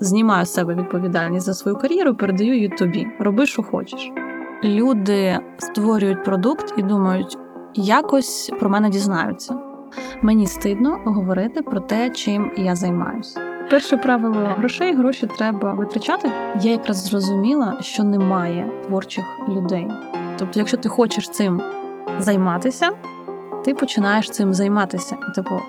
знімаю з себе відповідальність за свою кар'єру, передаю її тобі. Роби, що хочеш. Люди створюють продукт і думають, якось про мене дізнаються. Мені стидно говорити про те, чим я займаюся. Перше правило грошей гроші треба витрачати. Я якраз зрозуміла, що немає творчих людей. Тобто, якщо ти хочеш цим займатися, ти починаєш цим займатися. Типу,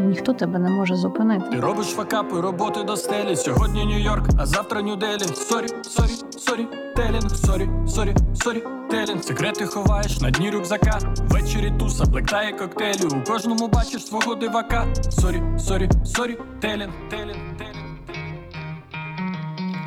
ніхто тебе не може зупинити. Ти робиш факапи, роботи до стелі. Сьогодні Нью-Йорк, а завтра Нью-Делі. Story, story, storytelling, story, story, storytelling. Секрети ховаєш на дні рюкзака. Ввечері туса, black tie, коктейлі. У кожному бачиш свого дивака. Story, story, storytelling, telling, telling.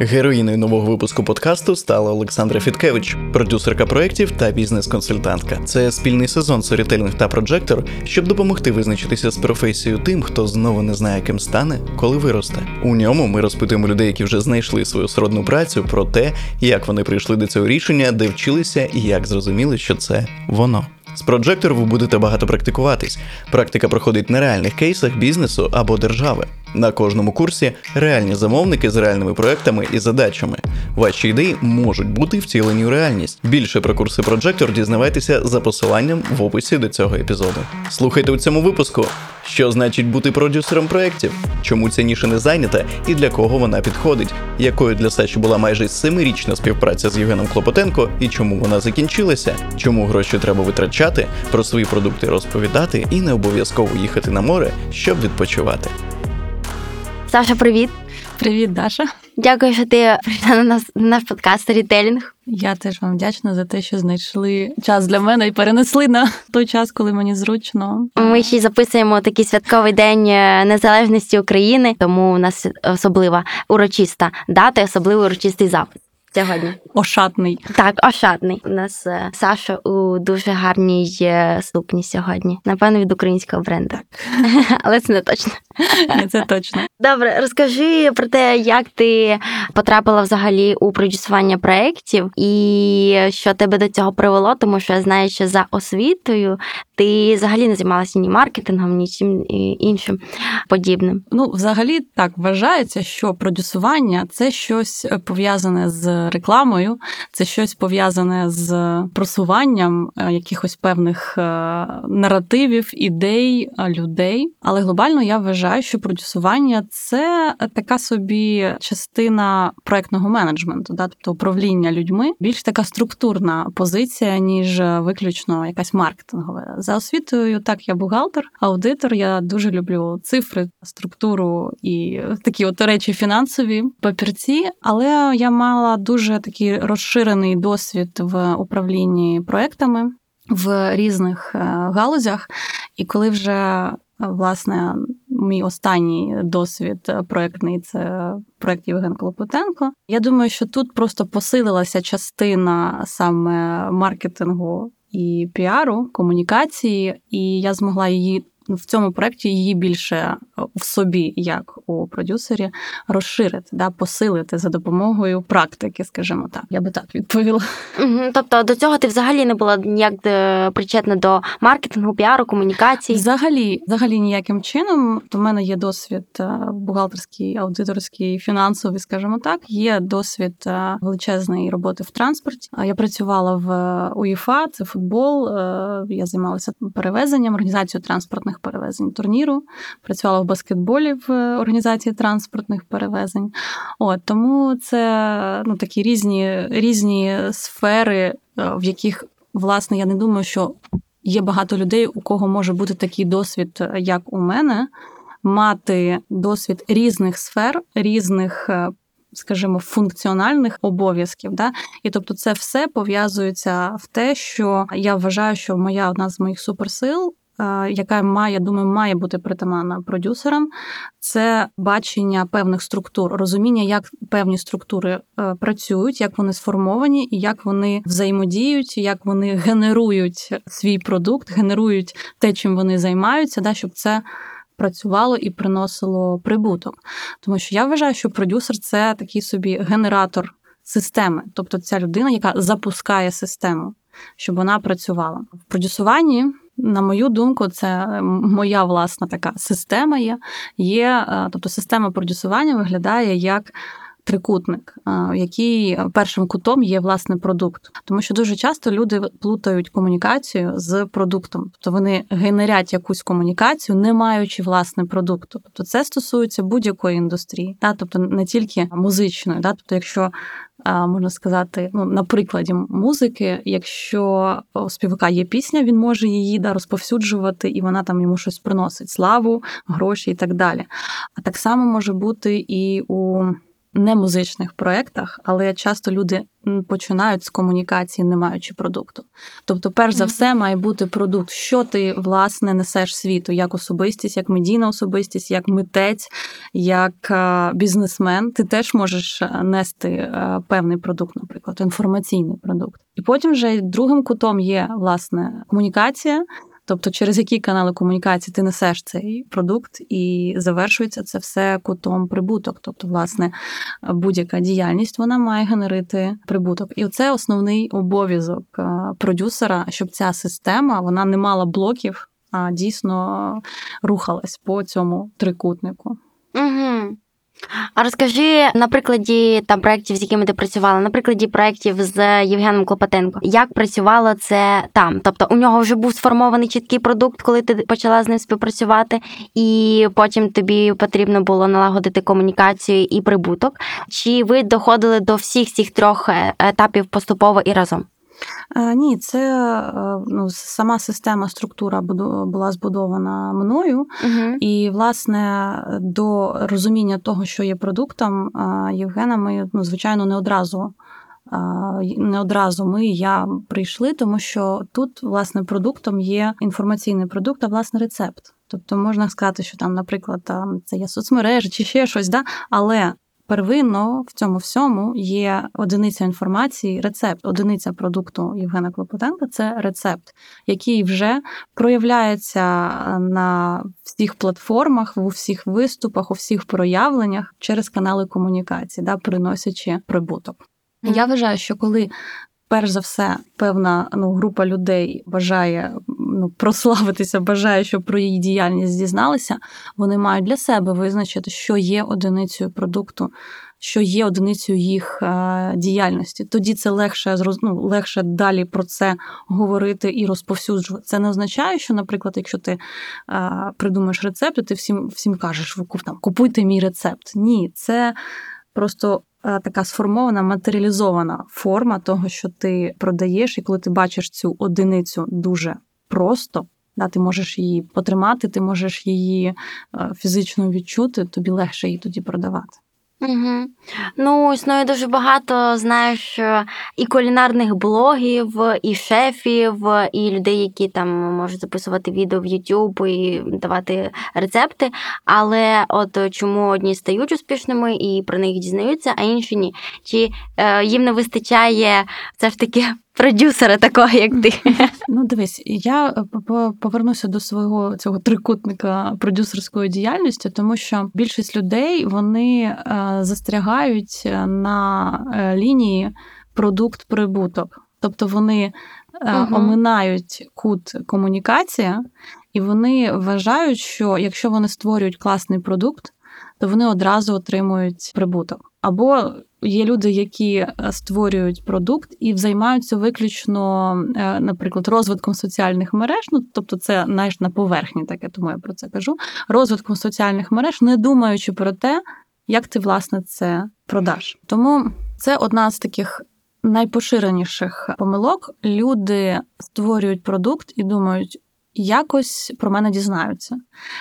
Героїною нового випуску подкасту стала Олександра Фідкевич, продюсерка проєктів та бізнес-консультантка. Це спільний сезон Storytelling та Projector, щоб допомогти визначитися з професією тим, хто знову не знає, ким стане, коли виросте. У ньому ми розпитуємо людей, які вже знайшли свою сродну працю, про те, як вони прийшли до цього рішення, де вчилися і як зрозуміли, що це воно. З Projector ви будете багато практикуватись. Практика проходить на реальних кейсах бізнесу або держави. На кожному курсі реальні замовники з реальними проектами і задачами. Ваші ідеї можуть бути втілені у реальність. Більше про курси Projector дізнавайтеся за посиланням в описі до цього епізоду. Слухайте у цьому випуску, що значить бути продюсером проєктів, чому ця ніша не зайнята і для кого вона підходить, якою для Саші була майже семирічна співпраця з Євгеном Клопотенко і чому вона закінчилася, чому гроші треба витрачати, про свої продукти розповідати і не обов'язково їхати на море, щоб відпочивати. Саша, привіт. Привіт, Даша. Дякую, що ти прийшла на нас на наш подкаст Рітелінг. Я теж вам вдячна за те, що знайшли час для мене і перенесли на той час, коли мені зручно. Ми ще й записуємо такий святковий день е, незалежності України, тому у нас особлива урочиста дата, і особливий урочистий запис. Сьогодні Ошатний. так, ошатний. У нас е, Саша у дуже гарній сукні сьогодні. Напевно, від українського бренду. Але це не точно. Це точно. Добре, розкажи про те, як ти потрапила взагалі у продюсування проєктів і що тебе до цього привело, тому що я знаю, що за освітою ти взагалі не займалася ні маркетингом, ні чим іншим подібним. Ну, взагалі так вважається, що продюсування це щось е, пов'язане з рекламою, це щось пов'язане з просуванням е, якихось певних е, наративів, ідей е, людей. Але глобально я вважаю, що продюсування це така собі частина проектного менеджменту, да, тобто управління людьми, більш така структурна позиція, ніж виключно якась маркетингова. За освітою, так, я бухгалтер, аудитор. Я дуже люблю цифри, структуру і такі от речі фінансові папірці. Але я мала дуже такий розширений досвід в управлінні проектами в різних е, галузях. І коли вже е, власне мій останній досвід проектний це проект Євген Клопотенко. Я думаю, що тут просто посилилася частина саме маркетингу і піару, комунікації, і я змогла її в цьому проєкті її більше в собі, як у продюсері, розширити, да, посилити за допомогою практики, скажімо так. Я би так відповіла. Тобто до цього ти взагалі не була ніяк е, причетна до маркетингу, піару, комунікацій. Взагалі, взагалі ніяким чином. У мене є досвід е, бухгалтерський, аудиторський, фінансовий, скажімо так. Є досвід е, величезної роботи в транспорті. Я працювала в е, УЄФА, це футбол. е, Я займалася перевезенням, організацією транспортних перевезень турніру. Працювала в баскетболі в е, організації транспортних перевезень. От тому це ну такі різні, різні сфери, е, в яких власне я не думаю, що є багато людей, у кого може бути такий досвід, е, як у мене, мати досвід різних сфер, різних. Скажімо, функціональних обов'язків, да, і тобто це все пов'язується в те, що я вважаю, що моя одна з моїх суперсил, яка має, думаю, має бути притаманна продюсерам, це бачення певних структур, розуміння, як певні структури е, працюють, як вони сформовані, і як вони взаємодіють, як вони генерують свій продукт, генерують те, чим вони займаються, да, щоб це працювало і приносило прибуток. Тому що я вважаю, що продюсер це такий собі генератор системи, тобто ця людина, яка запускає систему, щоб вона працювала в продюсуванні. На мою думку, це моя власна така система є. є тобто система продюсування виглядає як трикутник, який першим кутом є власне продукт, тому що дуже часто люди плутають комунікацію з продуктом, тобто вони генерять якусь комунікацію, не маючи власне продукту. Тобто це стосується будь-якої індустрії, та тобто не тільки музичної, та тобто, якщо можна сказати, ну на прикладі музики, якщо у співака є пісня, він може її да, розповсюджувати, і вона там йому щось приносить славу, гроші і так далі. А так само може бути і у не музичних проєктах, але часто люди починають з комунікації, не маючи продукту. Тобто, перш за все, має бути продукт, що ти власне несеш світу, як особистість, як медійна особистість, як митець, як е, бізнесмен. Ти теж можеш е, нести е, певний продукт, наприклад, інформаційний продукт. І потім вже другим кутом є власне комунікація. Тобто, через які канали комунікації ти несеш цей продукт, і завершується це все кутом прибуток. Тобто, власне, будь-яка діяльність вона має генерити прибуток. І це основний обов'язок е, продюсера, щоб ця система вона не мала блоків, а дійсно рухалась по цьому трикутнику. Угу. А розкажи на прикладі там проєктів, з якими ти працювала, на прикладі проєктів з Євгеном Клопотенко, як працювало це там? Тобто у нього вже був сформований чіткий продукт, коли ти почала з ним співпрацювати, і потім тобі потрібно було налагодити комунікацію і прибуток. Чи ви доходили до всіх цих трьох е, етапів поступово і разом? Е, ні, це е, ну, сама система структура була збудована мною, угу. і, власне, до розуміння того, що є продуктом, е, Євгена, ми ну, звичайно не одразу. Не одразу ми я прийшли, тому що тут власне продуктом є інформаційний продукт, а власне рецепт. Тобто можна сказати, що там, наприклад, там це є соцмережі чи ще щось, да? але первинно в цьому всьому є одиниця інформації, рецепт, одиниця продукту Євгена Клопотенка це рецепт, який вже проявляється на всіх платформах, у всіх виступах, у всіх проявленнях через канали комунікації, да, приносячи прибуток. Mm. Я вважаю, що коли перш за все, певна ну, група людей бажає ну, прославитися, бажає, щоб про її діяльність дізналися, вони мають для себе визначити, що є одиницею продукту, що є одиницею їх е, діяльності. Тоді це легше ну, легше далі про це говорити і розповсюджувати. Це не означає, що, наприклад, якщо ти е, придумаєш рецепт, ти всім всім кажеш, там, купуйте мій рецепт. Ні, це просто Е, така сформована матеріалізована форма того, що ти продаєш, і коли ти бачиш цю одиницю дуже просто, да, ти можеш її потримати, ти можеш її е, фізично відчути, тобі легше її тоді продавати. Угу. Ну, існує дуже багато, знаєш, і кулінарних блогів, і шефів, і людей, які там можуть записувати відео в YouTube і давати рецепти. Але от чому одні стають успішними і про них дізнаються, а інші ні. Чи е, їм не вистачає все ж таки продюсера такого, як ти. Ну, дивись, я е, повернуся до свого цього трикутника продюсерської діяльності, тому що більшість людей вони е, застрягають е, на лінії продукт-прибуток. Тобто вони угу. оминають кут комунікація, і вони вважають, що якщо вони створюють класний продукт, то вони одразу отримують прибуток. Або є люди, які е, створюють продукт і займаються виключно, е, наприклад, розвитком соціальних мереж. Ну тобто, це знаєш, на поверхні, таке тому я про це кажу. Розвитком соціальних мереж, не думаючи про те, як ти власне це продаш. Тому це одна з таких. Найпоширеніших помилок люди створюють продукт і думають, якось про мене дізнаються.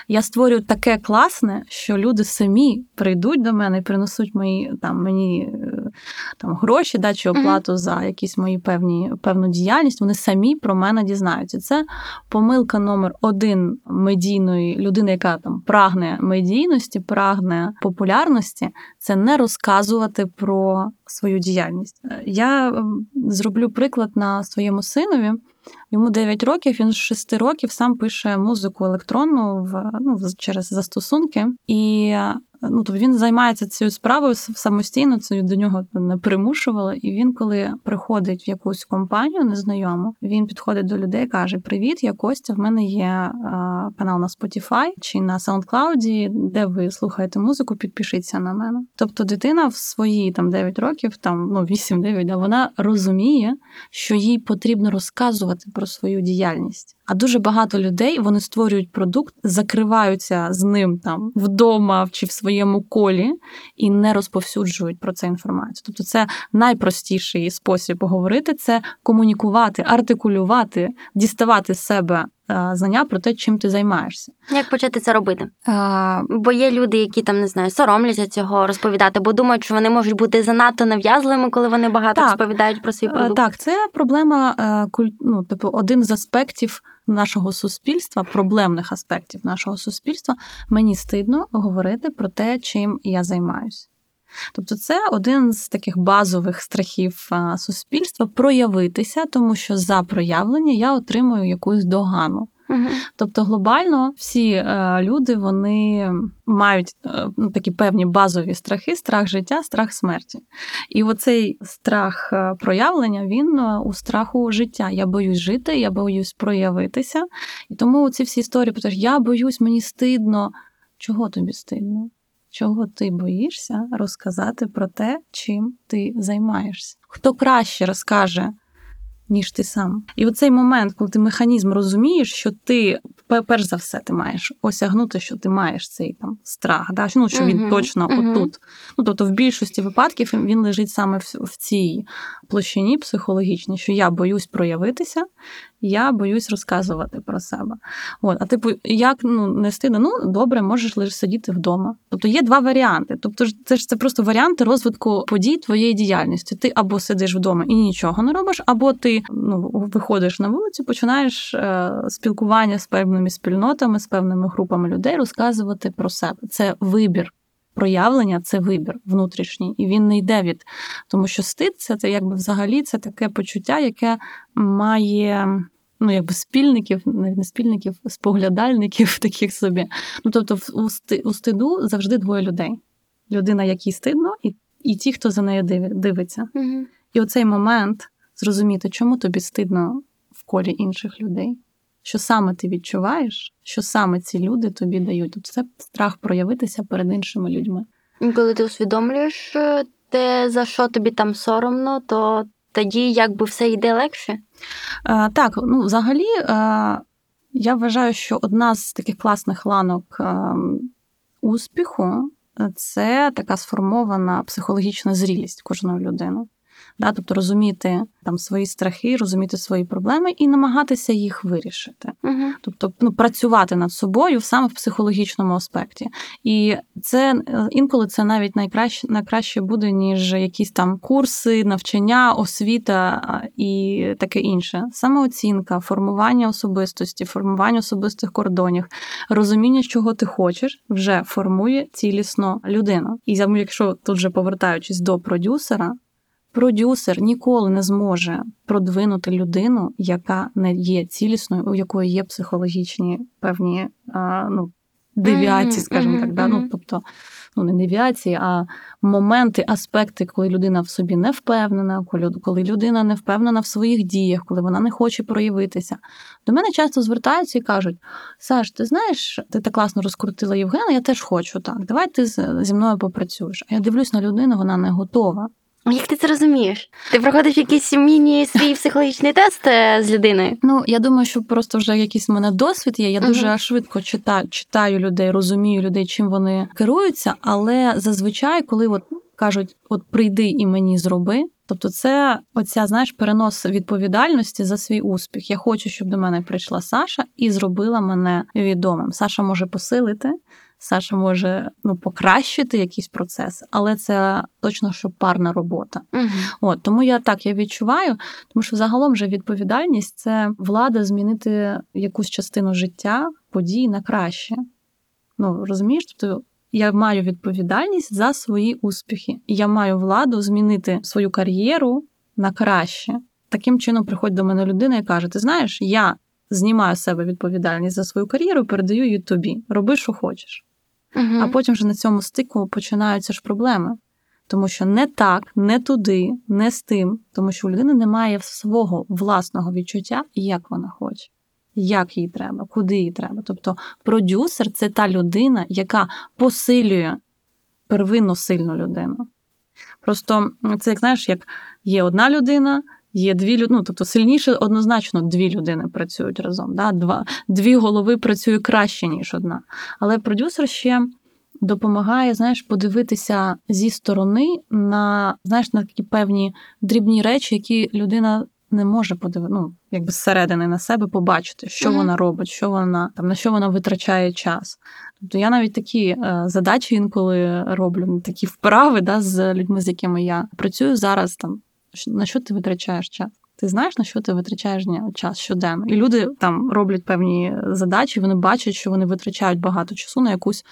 Я створюю таке класне, що люди самі прийдуть до мене і принесуть мої там мені е, там гроші, да, чи оплату mm-hmm. за якісь мої певні певну діяльність. Вони самі про мене дізнаються. Це помилка номер один медійної людини, яка там прагне медійності, прагне популярності. Це не розказувати про свою діяльність. Я зроблю приклад на своєму синові. Йому 9 років, він з 6 років сам пише музику електронну в ну, через застосунки. І ну тобто він займається цією справою самостійно, це до нього не примушувало. І він, коли приходить в якусь компанію незнайому, він підходить до людей, каже: Привіт, я Костя. В мене є а, канал на Spotify чи на SoundCloud, де ви слухаєте музику, підпишіться на мене. Тобто, дитина в свої там 9 років, там ну 8-9, да, вона розуміє, що їй потрібно розказувати про свою діяльність. А дуже багато людей вони створюють продукт, закриваються з ним там вдома чи в своєму колі і не розповсюджують про це інформацію. Тобто, це найпростіший спосіб поговорити це комунікувати, артикулювати, діставати себе знання про те, чим ти займаєшся. Як почати це робити? А, Бо є люди, які там не знаю, соромляться цього розповідати, бо думають, що вони можуть бути занадто нав'язливими, коли вони багато Так. розповідають про свій Е, продукт. Так, це проблема е, ну, типу, один з аспектів нашого суспільства, проблемних аспектів нашого суспільства. Мені стидно говорити про те, чим я займаюся. Тобто, це один з таких базових страхів е, суспільства проявитися, тому що за проявлення я отримую якусь догану. Мгм. Тобто глобально всі е, люди вони мають е, ну, такі певні базові страхи: страх життя, страх смерті. І оцей страх е, проявлення він е, у страху життя. Я боюсь жити, я боюсь проявитися. І тому ці всі історії про те, що я боюсь, мені стидно. Чого тобі стидно? Чого ти боїшся розказати про те, чим ти займаєшся? Хто краще розкаже ніж ти сам. І оцей момент, коли ти механізм розумієш, що ти перш за все ти маєш осягнути, що ти маєш цей там страх, да? ну, що він Мгм, точно мгм. отут. Ну, тобто, в більшості випадків він лежить саме в, в цій площині психологічній, що я боюсь проявитися, я боюсь розказувати про себе. От, а типу, як ну не стидно? Ну добре, можеш лише сидіти вдома. Тобто є два варіанти. Тобто, це ж це просто варіанти розвитку подій твоєї діяльності. Ти або сидиш вдома і нічого не робиш, або ти ну виходиш на вулицю, починаєш е, спілкування з певними спільнотами, з певними групами людей, розказувати про себе. Це вибір. Проявлення це вибір внутрішній, і він не йде від тому, що стид це, це якби взагалі це таке почуття, яке має ну, якби спільників, навіть не спільників, споглядальників таких собі. Ну, тобто, у, стиду завжди двоє людей: людина, якій стидно, і, і ті, хто за нею дивиться. Мгм. І оцей момент зрозуміти, чому тобі стидно в колі інших людей, що саме ти відчуваєш, що саме ці люди тобі дають. Тобто це страх проявитися перед іншими людьми. І Коли ти усвідомлюєш е, те, за що тобі там соромно, то тоді якби все йде легше. Е, Так, ну взагалі, е, я вважаю, що одна з таких класних ланок е, успіху це така сформована психологічна зрілість кожної людини. Да, тобто розуміти там свої страхи, розуміти свої проблеми і намагатися їх вирішити. Угу. Тобто ну, працювати над собою саме в психологічному аспекті. І це е, інколи це навіть найкраще найкраще буде, ніж якісь там курси, навчання, освіта і таке інше. Самооцінка, формування особистості, формування особистих кордонів, розуміння, чого ти хочеш, вже формує цілісно людину. І якщо тут же повертаючись до продюсера. Продюсер ніколи не зможе продвинути людину, яка не є цілісною, у якої є психологічні певні а, ну, девіації, скажімо так. Да? Ну, тобто, ну не девіації, а моменти, аспекти, коли людина в собі не впевнена, коли людина не впевнена в своїх діях, коли вона не хоче проявитися. До мене часто звертаються і кажуть: Саш, ти знаєш, ти так класно розкрутила Євгена, я теж хочу так. Давай ти зі мною попрацюєш. А я дивлюсь на людину, вона не готова. Як ти це розумієш? Ти проходиш якийсь міні свій психологічний тест е, з людиною? Ну, я думаю, що просто вже якийсь в мене досвід є. Я дуже швидко читаю, читаю людей, розумію людей, чим вони керуються. Але зазвичай, коли от кажуть, от прийди і мені зроби. Тобто, це оця, знаєш, перенос відповідальності за свій успіх. Я хочу, щоб до мене прийшла Саша і зробила мене відомим. Саша може посилити, Саша може ну, покращити якийсь процес, але це точно що парна робота. Угу. От тому я так я відчуваю, тому що загалом же відповідальність це влада змінити якусь частину життя, подій на краще. Ну розумієш, тобто я маю відповідальність за свої успіхи, і я маю владу змінити свою кар'єру на краще. Таким чином приходить до мене людина і каже: Ти знаєш, я знімаю з себе відповідальність за свою кар'єру, передаю її тобі. Роби, що хочеш. Мгм. А потім вже на цьому стику починаються ж проблеми. Тому що не так, не туди, не з тим, тому що у людини немає свого власного відчуття, як вона хоче, як їй треба, куди їй треба. Тобто продюсер це та людина, яка посилює первинно сильну людину. Просто це як знаєш, як є одна людина, є дві людини. Ну, тобто сильніше однозначно дві людини працюють разом. Да? Два, дві голови працюють краще, ніж одна. Але продюсер ще допомагає, знаєш, подивитися зі сторони на, знаєш, на такі певні дрібні речі, які людина не може подивитися, ну, якби зсередини на себе побачити, що Мгм. вона робить, що вона там на що вона витрачає час. Тобто я навіть такі е, задачі інколи роблю, такі вправи да, з людьми, з якими я працюю зараз. Там на що ти витрачаєш час? Ти знаєш, на що ти витрачаєш час щоденно? І люди там роблять певні задачі, вони бачать, що вони витрачають багато часу на якусь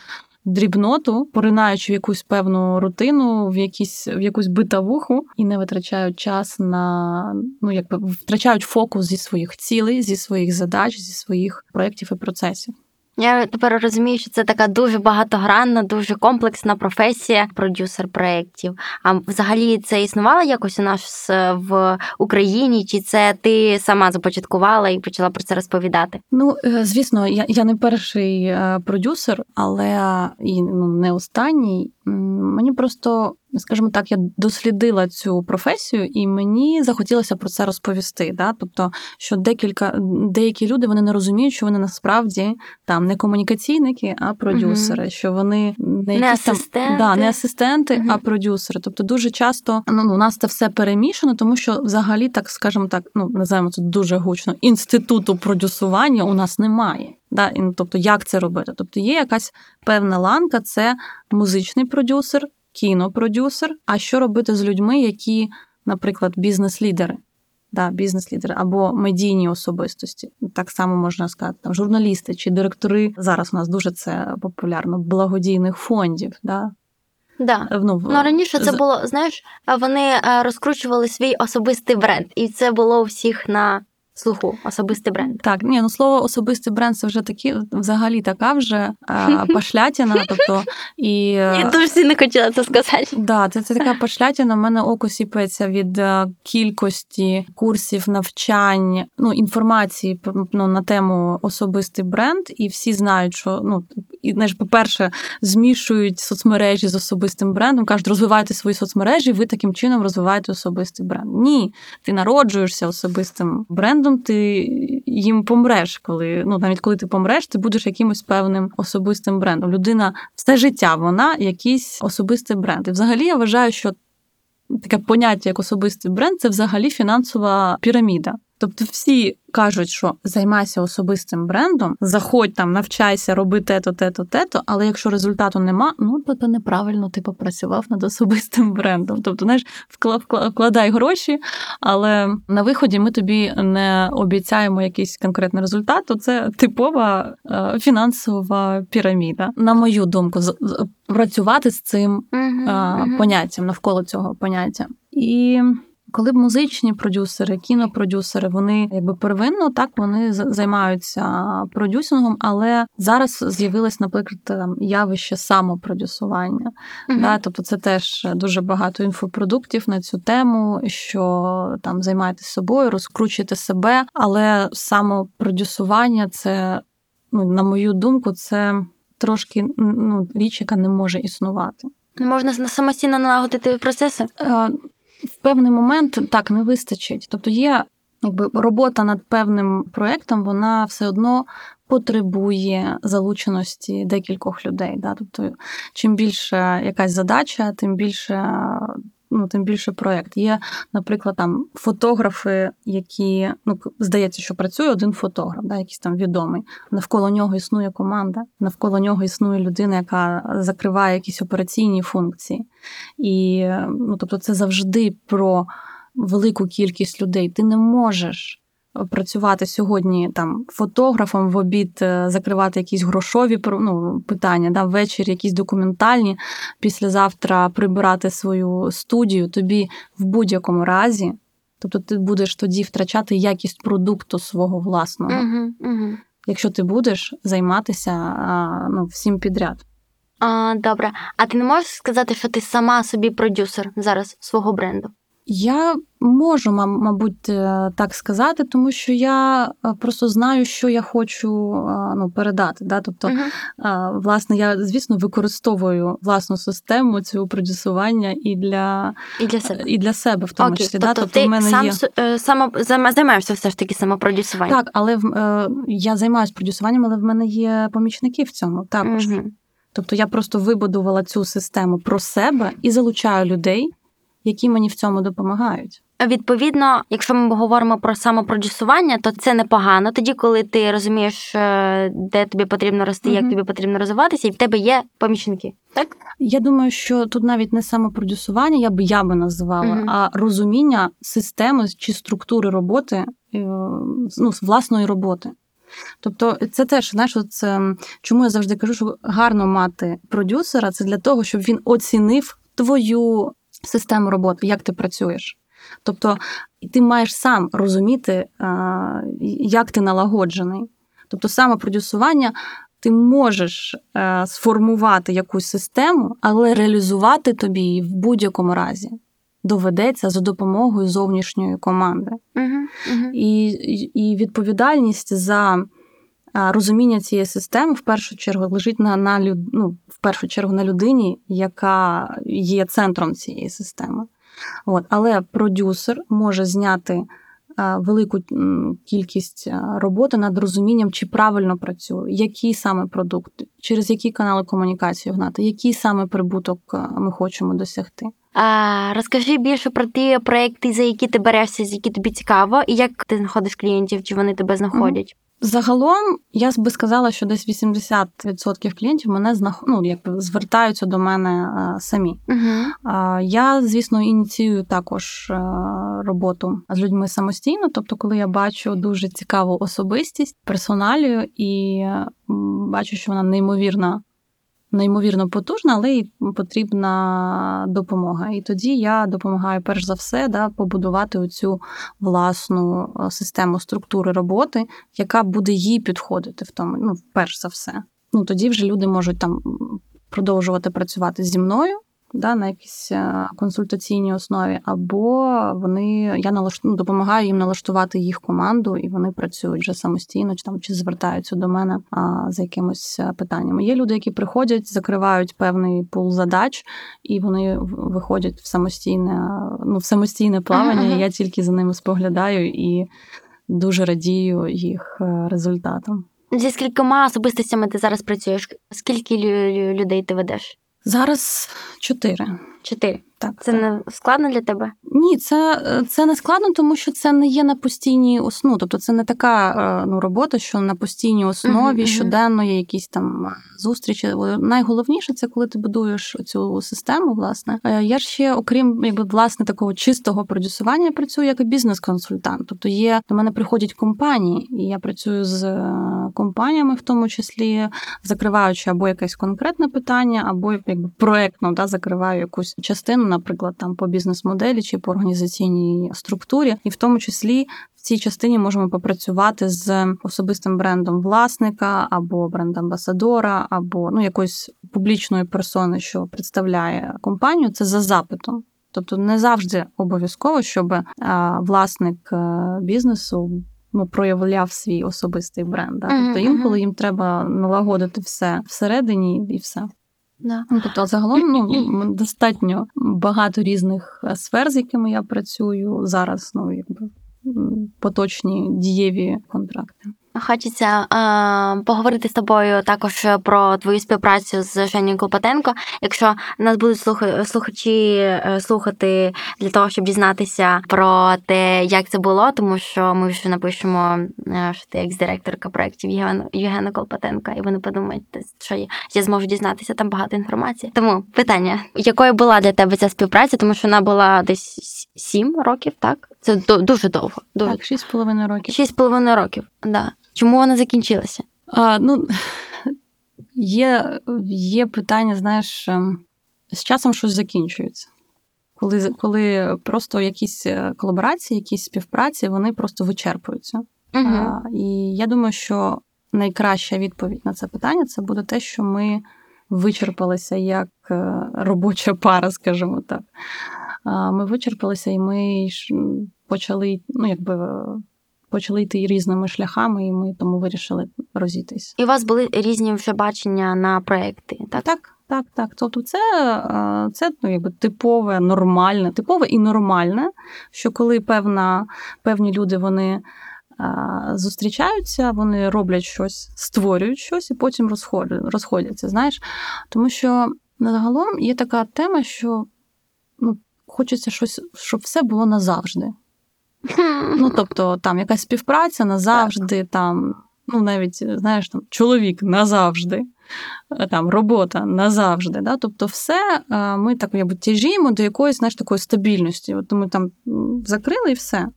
дрібноту, поринаючи в якусь певну рутину, в якісь в якусь битавуху, і не витрачають час на ну якби втрачають фокус зі своїх цілей, зі своїх задач, зі своїх проєктів і процесів. Я тепер розумію, що це така дуже багатогранна, дуже комплексна професія продюсер проєктів. А взагалі це існувало якось у нас е, в Україні? Чи це ти сама започаткувала і почала про це розповідати? Ну, е, звісно, я, я не перший е, продюсер, але і ну, не останній. Мені просто, скажімо так, я дослідила цю професію, і мені захотілося про це розповісти. Да? Тобто, що декілька деякі люди вони не розуміють, що вони насправді там не комунікаційники, а продюсери, що вони не, Не якісь там асистенти. да, не асистенти, Мгм. а продюсери. Тобто дуже часто ну, у нас це все перемішано, тому що взагалі, так скажімо так, ну називаємо це дуже гучно. Інституту продюсування у нас немає. Да? І, ну, тобто, як це робити? Тобто є якась певна ланка, це музичний продюсер, кінопродюсер. А що робити з людьми, які, наприклад, бізнес-лідери? Да, бізнес-лідери або медійні особистості, так само можна сказати, там журналісти чи директори. Зараз у нас дуже це популярно благодійних фондів. Да? Да. Ну, Ну раніше це було, знаєш, вони е, розкручували свій особистий бренд, і це було у всіх на слуху. Особистий бренд. Так, ні, ну слово особистий бренд це вже такі взагалі така вже пошлятіна. Тобто і е, Я дуже сильно хотіла це сказати. Да, це, це така пошлятіна. У мене око сіпається від е, кількості курсів, навчань, ну інформації ну, на тему особистий бренд, і всі знають, що ну і знаєш, по-перше, змішують соцмережі з особистим брендом, кажуть, розвивайте свої соцмережі, ви таким чином розвиваєте особистий бренд. Ні, ти народжуєшся особистим брендом, ти їм помреш, коли ну навіть коли ти помреш, ти будеш якимось певним особистим брендом. Людина все життя вона якийсь особистий бренд. І взагалі я вважаю, що таке поняття як особистий бренд це взагалі фінансова піраміда. Тобто всі кажуть, що займайся особистим брендом, заходь там, навчайся, роби те-то, те-то, те-то, але якщо результату нема, ну то, то неправильно ти попрацював над особистим брендом. Тобто, знаєш, вкла- вкла- вкладай гроші, але на виході ми тобі не обіцяємо якийсь конкретний результат. То це типова е, фінансова піраміда. На мою думку, працювати з цим мгм. поняттям навколо цього поняття. І коли б музичні продюсери, кінопродюсери, вони якби первинно так вони займаються продюсингом, але зараз з'явилось, наприклад, там явище самопродюсування. Мгм. Да, тобто це теж дуже багато інфопродуктів на цю тему, що там займаєтесь собою, розкручуєте себе, але самопродюсування це, ну, на мою думку, це трошки ну, річ, яка не може існувати. Можна самостійно налагодити процеси. В певний момент так не вистачить. Тобто є якби робота над певним проєктом, вона все одно потребує залученості декількох людей. Да? Тобто, чим більше якась задача, тим більше. Ну, тим більше проєкт. Є, наприклад, там фотографи, які ну здається, що працює один фотограф, да, якийсь там відомий. Навколо нього існує команда, навколо нього існує людина, яка закриває якісь операційні функції. І ну, тобто, це завжди про велику кількість людей. Ти не можеш працювати сьогодні там фотографом в обід, е, закривати якісь грошові ну, питання, да, ввечері якісь документальні, післязавтра прибирати свою студію. Тобі в будь-якому разі. Тобто ти будеш тоді втрачати якість продукту свого власного, угу. якщо ти будеш займатися ну, всім підряд. А, добре. А ти не можеш сказати, що ти сама собі продюсер зараз свого бренду? Я можу, мабуть, е, так сказати, тому що я е, просто знаю, що я хочу е, ну, передати. Да? Тобто. А, Власне, я, звісно, використовую власну систему цього продюсування і для, І для себе. і для себе, в тому Окей, числі. тобто, да? тобто ти в мене сам є... само займаєшся все ж таки самопродюсуванням? Так, але в, я займаюся продюсуванням, але в мене є помічники в цьому також. Мгм. Тобто я просто вибудувала цю систему про себе і залучаю людей, які мені в цьому допомагають. Відповідно, якщо ми говоримо про самопродюсування, то це непогано. Тоді, коли ти розумієш, е, де тобі потрібно рости, як тобі потрібно розвиватися, і в тебе є помічники. Так? Я думаю, що тут навіть не самопродюсування, я би я би називала, Мгм. а розуміння системи чи структури роботи е, ну, власної роботи. Тобто, це теж знаєш, це чому я завжди кажу, що гарно мати продюсера, це для того, щоб він оцінив твою систему роботи, як ти працюєш. Тобто, ти маєш сам розуміти, як ти налагоджений. Тобто, саме продюсування ти можеш е, сформувати якусь систему, але реалізувати тобі її в будь-якому разі доведеться за допомогою зовнішньої команди. Угу. І, і відповідальність за розуміння цієї системи в першу чергу лежить на, на люд, ну, в першу чергу на людині, яка є центром цієї системи. От. Але продюсер може зняти велику кількість роботи над розумінням, чи правильно працює, який саме продукт, через які канали комунікації гнати, який саме прибуток ми хочемо досягти. А, розкажи більше про ті проекти, за які ти берешся, з які тобі цікаво, і як ти знаходиш клієнтів, чи вони тебе знаходять. Загалом я би сказала, що десь 80% клієнтів мене знах... ну, якби звертаються до мене е, самі. А, Я, звісно, ініціюю також е, роботу з людьми самостійно. Тобто, коли я бачу дуже цікаву особистість, персоналію, і бачу, що вона неймовірна. Неймовірно потужна, але й потрібна допомога. І тоді я допомагаю перш за все да, побудувати оцю власну е, систему структури роботи, яка буде їй підходити в тому, ну, перш за все. Ну тоді вже люди можуть там продовжувати працювати зі мною. Да, на якійсь е, консультаційній основі, або вони я налаш... ну, допомагаю їм налаштувати їх команду, і вони працюють вже самостійно, чи там чи звертаються до мене а, за якимось е, питаннями. Є люди, які приходять, закривають певний пул задач, і вони виходять в самостійне, ну в самостійне плавання. Ага, і Я тільки за ними споглядаю і дуже радію їх е, результатам. Зі скількома особистостями ти зараз працюєш? Скільки лю- людей ти ведеш? Зараз чотири. Чотири. Так, Це не складно для тебе? Ні, це, це не складно, тому що це не є на постійній основі. Тобто це не така е, ну, робота, що на постійній основі мгм. щоденно є якісь там зустрічі. Найголовніше це коли ти будуєш цю систему. Власне, Е, я ж ще, окрім якби власне такого чистого продюсування, я працюю як і бізнес-консультант. Тобто є до мене приходять компанії, і я працюю з е, компаніями, в тому числі закриваючи або якесь конкретне питання, або якби проектно да, закриваю якусь частину, наприклад, там по бізнес-моделі чи по організаційній структурі, і в тому числі. В цій частині можемо попрацювати з особистим брендом власника або бренд-амбасадора, або ну якоїсь публічної персони, що представляє компанію. Це за запитом. Тобто не завжди обов'язково, щоб а, власник е, бізнесу ну, проявляв свій особистий бренд. Да? Тобто інколи їм треба налагодити все всередині і все. Да. Ну, тобто, загалом ну, достатньо багато різних е, сфер, з якими я працюю зараз. Ну, якби поточні дієві контракти. Хочеться е, поговорити з тобою також про твою співпрацю з Женєю Клопотенко. Якщо нас будуть слуха- слухачі е, слухати для того, щоб дізнатися про те, як це було, тому що ми вже напишемо, е, що ти екс-директорка проєктів Євгена, Колпотенка, і вони подумають, що я, я зможу дізнатися там багато інформації. Тому питання, якою була для тебе ця співпраця, тому що вона була десь сім років, так? Це дуже довго. Дуже Так, шість з половиною років. Шість з половиною років. Да. Чому вона закінчилася? А, ну, є, є питання, знаєш, ем, з часом щось закінчується. Коли, коли просто якісь е, колаборації, якісь співпраці, вони просто вичерпуються. Угу. А, і я думаю, що найкраща відповідь на це питання це буде те, що ми вичерпалися як е, робоча пара, скажімо так. А, Ми вичерпалися, і ми почали, ну, якби, почали йти різними шляхами, і ми тому вирішили розійтись. І у вас були різні вже бачення на проекти, так? Так, так, так. Тобто, це, е, це ну, якби типове, нормальне, типове і нормальне, що коли певна, певні люди вони е, зустрічаються, вони роблять щось, створюють щось і потім розходять, розходяться. Знаєш, тому що загалом є така тема, що ну, хочеться щось, щоб все було назавжди. Ну, тобто, там якась співпраця назавжди, там, ну, навіть, знаєш, там, чоловік назавжди, е, там, робота назавжди. Да? Тобто, все е, ми так якби, тяжіємо до якоїсь знаєш, такої стабільності. От ми там закрили і все.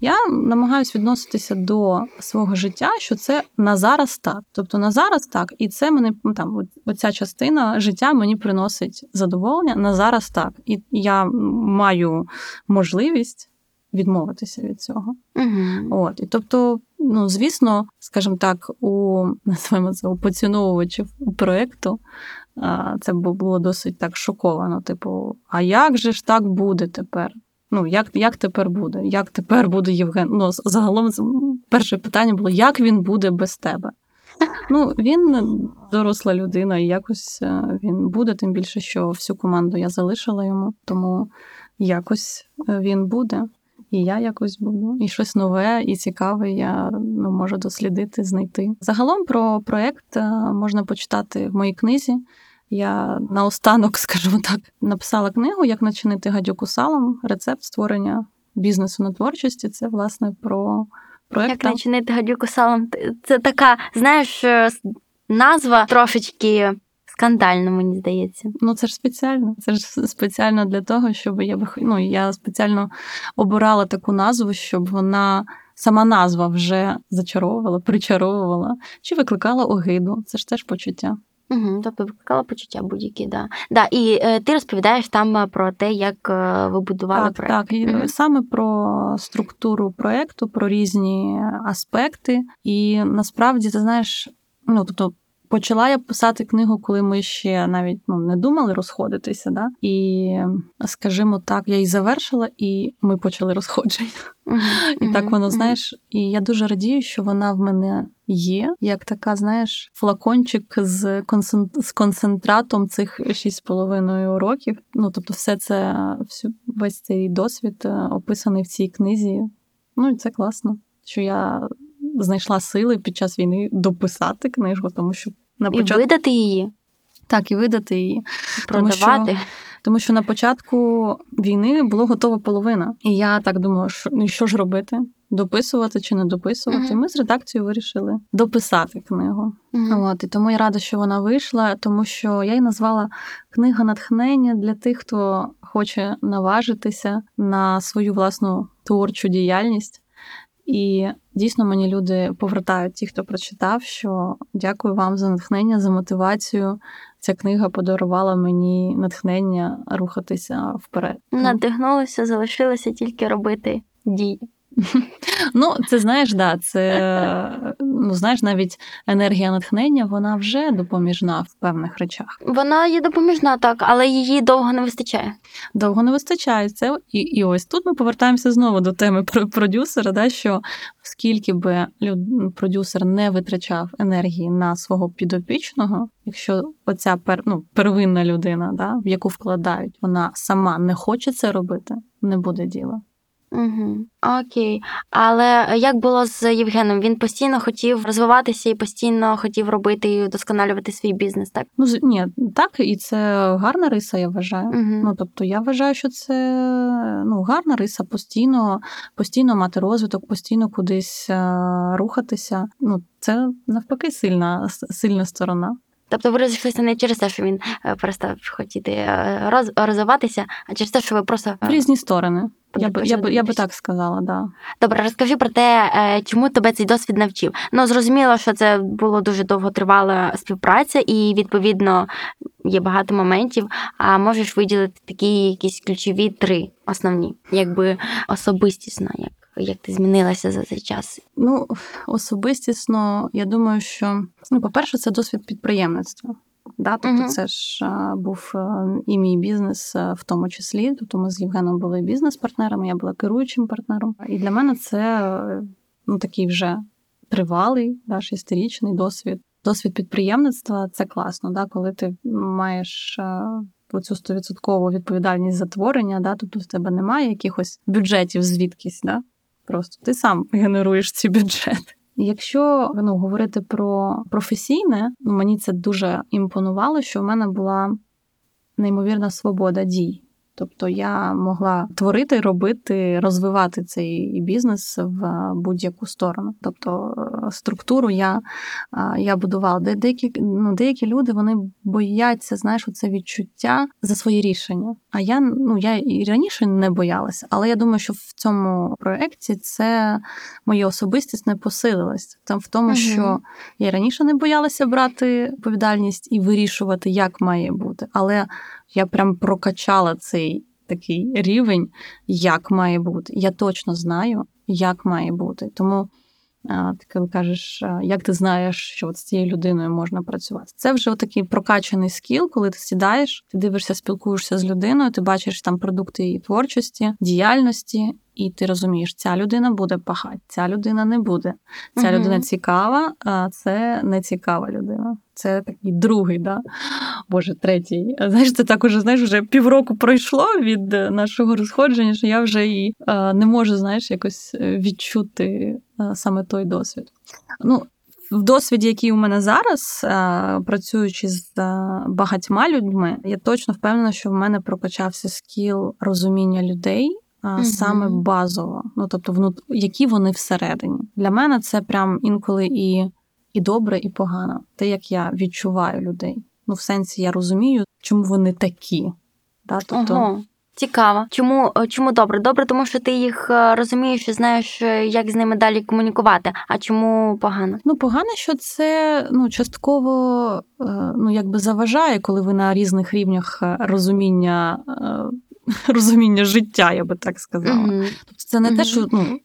Я намагаюся відноситися до свого життя, що це на зараз так. Тобто на зараз так, і це мене ну, там, оця частина життя мені приносить задоволення на зараз так. І я маю можливість відмовитися від цього. Угу. От і тобто, ну звісно, скажімо так, у називаємо це у поціновувачів проекту. а, Це було досить так шоковано. Типу, а як же ж так буде тепер? Ну, як, як тепер буде? Як тепер буде Євген? Ну, загалом перше питання було: як він буде без тебе? Ну, він доросла людина, і якось е, він буде, тим більше, що всю команду я залишила йому, тому якось е, він буде. І я якось буду, і щось нове і цікаве я ну, можу дослідити, знайти. Загалом про проект е, можна почитати в моїй книзі. Я наостанок, скажімо так, написала книгу Як начинити гадюку салом. Рецепт створення бізнесу на творчості. Це власне про проект. Як начинити гадюку салом? Це така, знаєш, е, назва трошечки скандальна, мені здається. Ну, це ж спеціально. Це ж спеціально для того, щоб я би ну, я спеціально обирала таку назву, щоб вона сама назва вже зачаровувала, причаровувала чи викликала огиду. Це ж теж почуття. Угу, тобто викликала почуття будь-які, да. Да, і е, ти розповідаєш там е, про те, як е, ви будували Так, проект. так. І Мгм. саме про структуру проєкту, про різні аспекти. І насправді, ти знаєш, ну тобто. Почала я писати книгу, коли ми ще навіть ну, не думали розходитися. Да? І, скажімо так, я її завершила, і ми почали розходження. Мгм, І так воно, знаєш, і я дуже радію, що вона в мене є, як така, знаєш, флакончик з з концентратом цих 6,5 років. Ну, тобто, все це, весь цей досвід е, описаний в цій книзі. Ну, і це класно, що я знайшла сили під час війни дописати книжку, тому що на І видати її, так і видати її. Тому що- Тому що на початку війни було готова половина. І я так думала, що, ну, що ж робити? Дописувати чи не дописувати? І ми з редакцією вирішили дописати книгу. Мгм. От, і тому я рада, що вона вийшла, тому що я її назвала книга натхнення для тих, хто хоче наважитися на свою власну творчу діяльність. І дійсно мені люди повертають ті, хто прочитав, що дякую вам за натхнення, за мотивацію. Ця книга подарувала мені натхнення рухатися вперед. Надихнулося, залишилося тільки робити дії. Ну, це знаєш, да, це ну знаєш, навіть енергія натхнення, вона вже допоміжна в певних речах. Вона є допоміжна, так, але її довго не вистачає. Довго не вистачає це. І, і ось тут ми повертаємося знову до теми про продюсера, да, що скільки би люд, продюсер не витрачав енергії на свого підопічного, якщо оця пер, ну, первинна людина, да, в яку вкладають, вона сама не хоче це робити, не буде діла. Угу. Окей. Але як було з Євгеном? Він постійно хотів розвиватися і постійно хотів робити і вдосконалювати свій бізнес, так? Ну, ні, так, і це гарна риса, я вважаю. Угу. Ну, тобто, я вважаю, що це ну, гарна риса, постійно, постійно мати розвиток, постійно кудись е, рухатися. Ну, це навпаки сильна, сильна сторона. Тобто ви розійшлися не через те, що він е, перестав хотіти е, роз, розвиватися, а через те, що ви просто В різні сторони. Я би, я, би, я би так сказала, да. Добре, розкажи про те, е, чому тебе цей досвід навчив. Ну зрозуміло, що це було дуже довготривала співпраця, і відповідно є багато моментів. А можеш виділити такі якісь ключові три основні, якби особистісно, як, як ти змінилася за цей час. Ну, особистісно, я думаю, що ну, по-перше, це досвід підприємництва. Да? Тобто Мгм. це ж е, був е, і мій бізнес е, в тому числі. Тобто ми з Євгеном були бізнес-партнерами, я була керуючим партнером. І для мене це е, ну, такий вже тривалий, да, шестирічний досвід. Досвід підприємництва це класно, да, коли ти маєш е, оцю стовідсоткову відповідальність за творення, да, тобто в тебе немає якихось бюджетів звідкись, да, просто ти сам генеруєш ці бюджети. Якщо ну, говорити про професійне, ну, мені це дуже імпонувало, що в мене була неймовірна свобода дій. Тобто я могла творити, робити, розвивати цей бізнес в будь-яку сторону. Тобто е, структуру я, я будувала. Деякі, ну, деякі люди вони бояться, знаєш, це відчуття за свої рішення. А я ну я і раніше не боялася, але я думаю, що в цьому проєкті це моя особистість не посилилась. Там в тому, Мгм. що я і раніше не боялася брати відповідальність і вирішувати, як має бути. Але я прям прокачала цей такий рівень, як має бути. Я точно знаю, як має бути. Тому ти коли кажеш, як ти знаєш, що от з цією людиною можна працювати. Це вже такий прокачаний скіл, коли ти сідаєш, ти дивишся, спілкуєшся з людиною, ти бачиш там продукти її творчості, діяльності, і ти розумієш, ця людина буде пахати, ця людина не буде. Ця Мгм. людина цікава, а це не цікава людина. Це такий другий, да? Боже, третій. Знаєш, це так уже знаєш, вже півроку пройшло від е, нашого розходження, що я вже і не можу, знаєш, якось е, відчути саме той досвід. Ну, в досвіді, який у мене зараз, працюючи з багатьма людьми, я точно впевнена, що в мене прокачався скіл розуміння людей. Саме базово, ну тобто, внут... які вони всередині. Для мене це прям інколи і, і добре, і погано. Те, як я відчуваю людей. Ну, в сенсі я розумію, чому вони такі. Да? Тобто, Ого. Цікаво. Чому, е, чому добре? Добре, тому що ти їх е, розумієш і знаєш, е, як з ними далі комунікувати. А чому погано? Ну, погано, що це ну, частково ну, якби заважає, коли ви на різних рівнях розуміння, розуміння життя, я би так сказала. Мгм. Тобто це не те, що ну.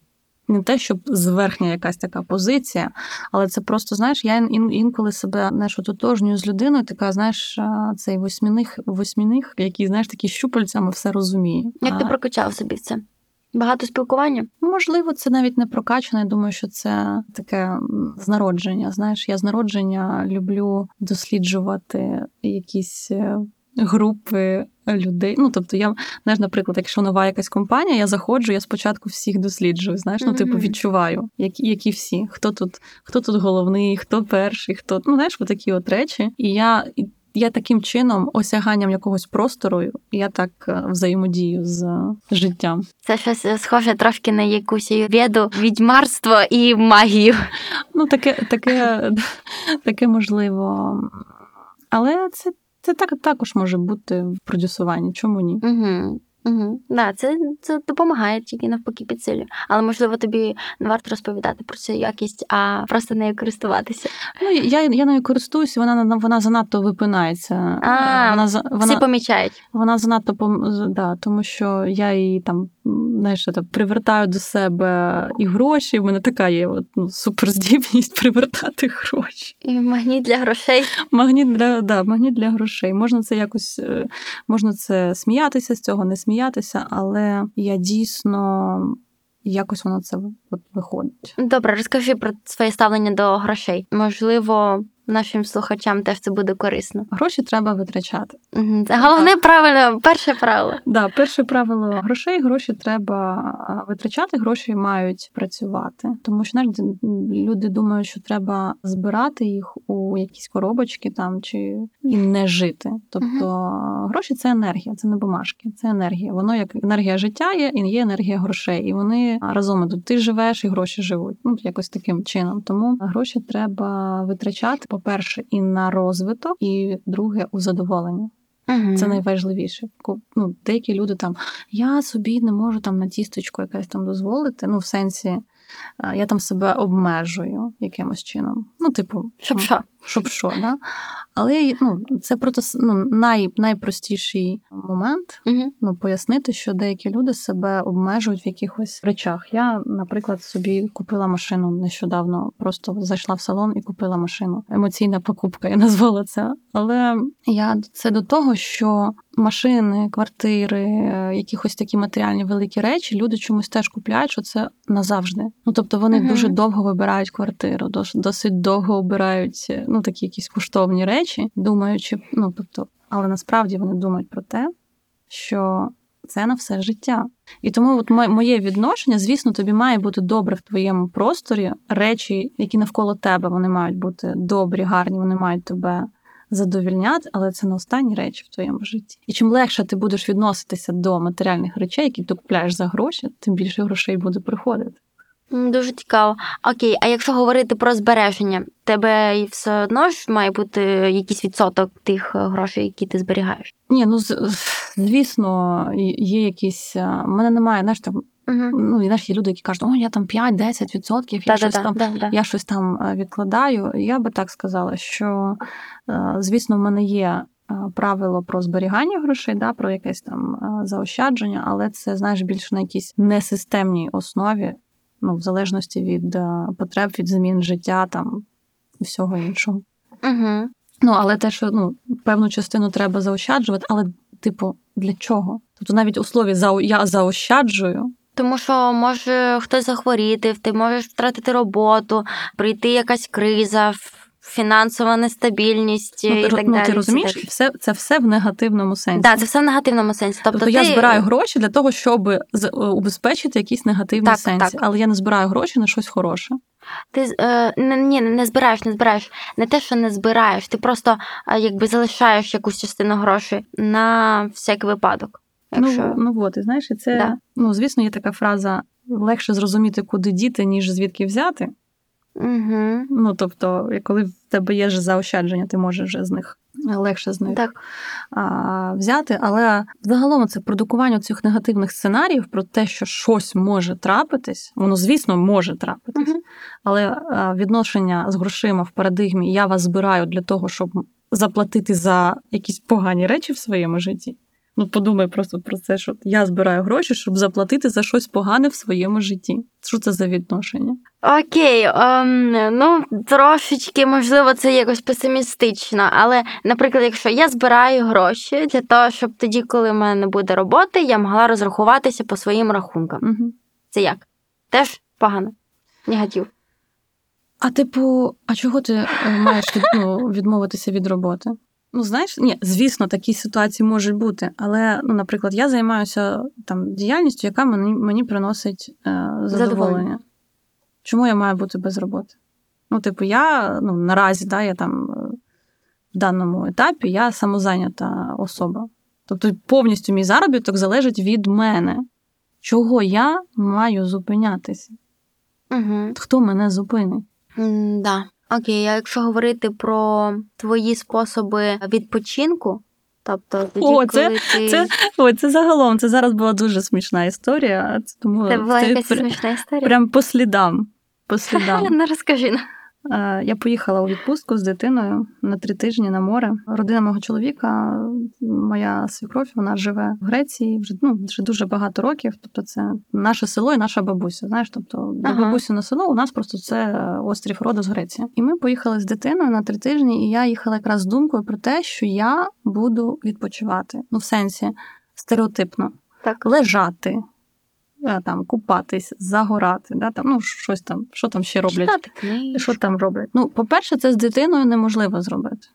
Не те, щоб зверхня якась така позиція, але це просто, знаєш, я ін- інколи себе знаєш, ототожнюю з людиною, така, знаєш, цей восьміних, восьміних, який, знаєш, такі щупальцями все розуміє. Як ти прокачав собі це? Багато спілкування? Можливо, це навіть не прокачано. Я думаю, що це таке з народження. Знаєш, я з народження люблю досліджувати якісь е, групи людей. Ну, тобто, я знаєш, наприклад, якщо нова якась компанія, я заходжу, я спочатку всіх досліджую. Знаєш, ну, типу, відчуваю, які, які всі, хто тут, хто тут головний, хто перший, хто ну, знаєш, такі от речі. І я. Я таким чином, осяганням якогось простору, я так е, взаємодію з життям. Це щось е, схоже трошки на якусь віду, відьмарство і магію. Ну, таке, таке, таке можливо. Але це, це так, також може бути в продюсуванні. Чому ні? Угу. Угу. Да, це, це допомагає тільки навпаки підсилює. Але можливо тобі не варто розповідати про цю якість, а просто нею користуватися. Ну, я, я нею користуюся, вона, вона занадто випинається. А, вона, за- Всі помічають. вона занадто да, тому що я її там знаєш, це, привертаю до себе і гроші. В мене така є от, ну, суперздібність привертати гроші. І магніт для грошей. Магніт для, да, магніт для грошей. Можна це якось, е, можна це сміятися з цього, не сміятися, але я дійсно якось воно це от виходить. Добре, розкажи про своє ставлення до грошей. Можливо, нашим слухачам теж це буде корисно. Гроші треба витрачати. Угу. Це головне правило, перше правило. Да, перше правило грошей, гроші треба витрачати, гроші мають працювати. Тому що знаєш, люди думають, що треба збирати їх у якісь коробочки там чи і не жити. Тобто гроші це енергія, це не бумажки, це енергія. Воно як енергія життя є, і є енергія грошей. І вони разом ідуть. Ти живеш, і гроші живуть. Ну якось таким чином. Тому гроші треба витрачати, по-перше, і на розвиток, і друге у задоволення. Угу. Це найважливіше. Ну, деякі люди там я собі не можу там на тісточку якесь там дозволити. Ну, в сенсі, е, я там себе обмежую якимось чином. Ну, типу, Щоб ну, що? Щоб що, да? Але ну, це просто ну, най, найпростіший момент ну, пояснити, що деякі люди себе обмежують в якихось речах. Я, наприклад, собі купила машину нещодавно, просто зайшла в салон і купила машину. Емоційна покупка, я назвала це. Але я це до того, що машини, квартири, е, якихось такі матеріальні великі речі, люди чомусь теж купляють, що це назавжди. Ну тобто вони Мгм. дуже довго вибирають квартиру, досить довго обирають е, ну такі якісь коштовні речі, думаючи, ну тобто, але насправді вони думають про те, що це на все життя. І тому от мо- моє відношення, звісно, тобі має бути добре в твоєму просторі. Речі, які навколо тебе, вони мають бути добрі, гарні, вони мають тебе задовільняти, але це не останні речі в твоєму житті. І чим легше ти будеш відноситися до матеріальних речей, які ти купляєш за гроші, тим більше грошей буде приходити. Дуже цікаво. Окей, а якщо говорити про збереження, тебе все одно ж має бути якийсь відсоток тих е, грошей, які ти зберігаєш. Ні, ну звісно, є якісь. У мене немає, знаєш, там, Угу. ну і знаєш, є люди, які кажуть, о, я там 5-10 відсотків, я щось там. я щось там е, відкладаю. Я би так сказала, що, е, звісно, в мене є е, правило про зберігання грошей, да, про якесь там е, заощадження, але це, знаєш, більше на якійсь несистемній основі, ну, в залежності від е, потреб, від змін життя там всього іншого. Угу. Ну, але те, що ну, певну частину треба заощаджувати, але, типу, для чого? Тобто навіть у слові за я заощаджую. Тому що може хтось захворіти, ти можеш втратити роботу, прийти якась криза, фінансова нестабільність Ну, і ти, так ну, далі. ти розумієш, все, це все в негативному сенсі. Да, це все в негативному сенсі. Тобто, Тобто, я збираю гроші для того, щоб е, убезпечити якісь негативні Так, сенсі, так. але я не збираю гроші на щось хороше. Ти е, ні, не збираєш, не збираєш. Не те, що не збираєш, ти просто е, якби залишаєш якусь частину грошей на всякий випадок. Якщо... Ну, ну от, і знаєш, і це, Да. ну, звісно, є така фраза: легше зрозуміти, куди діти, ніж звідки взяти. Угу. Ну, тобто, коли в тебе є ж заощадження, ти можеш вже з них легше з них Так. а, взяти. Але загалом це продукування цих негативних сценаріїв про те, що щось може трапитись, воно, звісно, може трапитись. Мгм. Але відношення з грошима в парадигмі я вас збираю для того, щоб заплатити за якісь погані речі в своєму житті. Ну, подумай просто про це, що я збираю гроші, щоб заплатити за щось погане в своєму житті. Що це за відношення? Окей, ем, ну трошечки, можливо, це якось песимістично, але, наприклад, якщо я збираю гроші для того, щоб тоді, коли в мене не буде роботи, я могла розрахуватися по своїм рахункам. Угу. Це як? Теж погано. Негатив. А типу, а чого ти е, маєш від, ну, відмовитися від роботи? Ну, знаєш, ні, звісно, такі ситуації можуть бути. Але, ну, наприклад, я займаюся там діяльністю, яка мені, мені приносить е, задоволення. Задоволення. Чому я маю бути без роботи? Ну, типу, я ну, наразі, да, я там е, в даному етапі я самозайнята особа. Тобто повністю мій заробіток залежить від мене. Чого я маю зупинятися? Угу. Хто мене зупинить? М, да. Окей, а якщо говорити про твої способи відпочинку, тобто тоді, О, це- коли ти... це- о, це загалом, це зараз була дуже смішна історія. Тому Це була якась смішна історія. прям по слідам. По слідам. Ну, розкажи нам. Е, Я поїхала у відпустку з дитиною на три тижні на море. Родина мого чоловіка, моя свекров, вона живе в Греції вже ну вже дуже багато років. Тобто, це наше село і наша бабуся. Знаєш, тобто Ага. бабусі на село у нас просто це острів Родос Греція. І ми поїхали з дитиною на три тижні, і я їхала якраз з думкою про те, що я буду відпочивати. Ну, в сенсі стереотипно Так. лежати. Е, Там купатись, загорати, да, там, ну щось там, що там ще роблять. Читати книжки. Що там роблять? Ну, по-перше, це з дитиною неможливо зробити.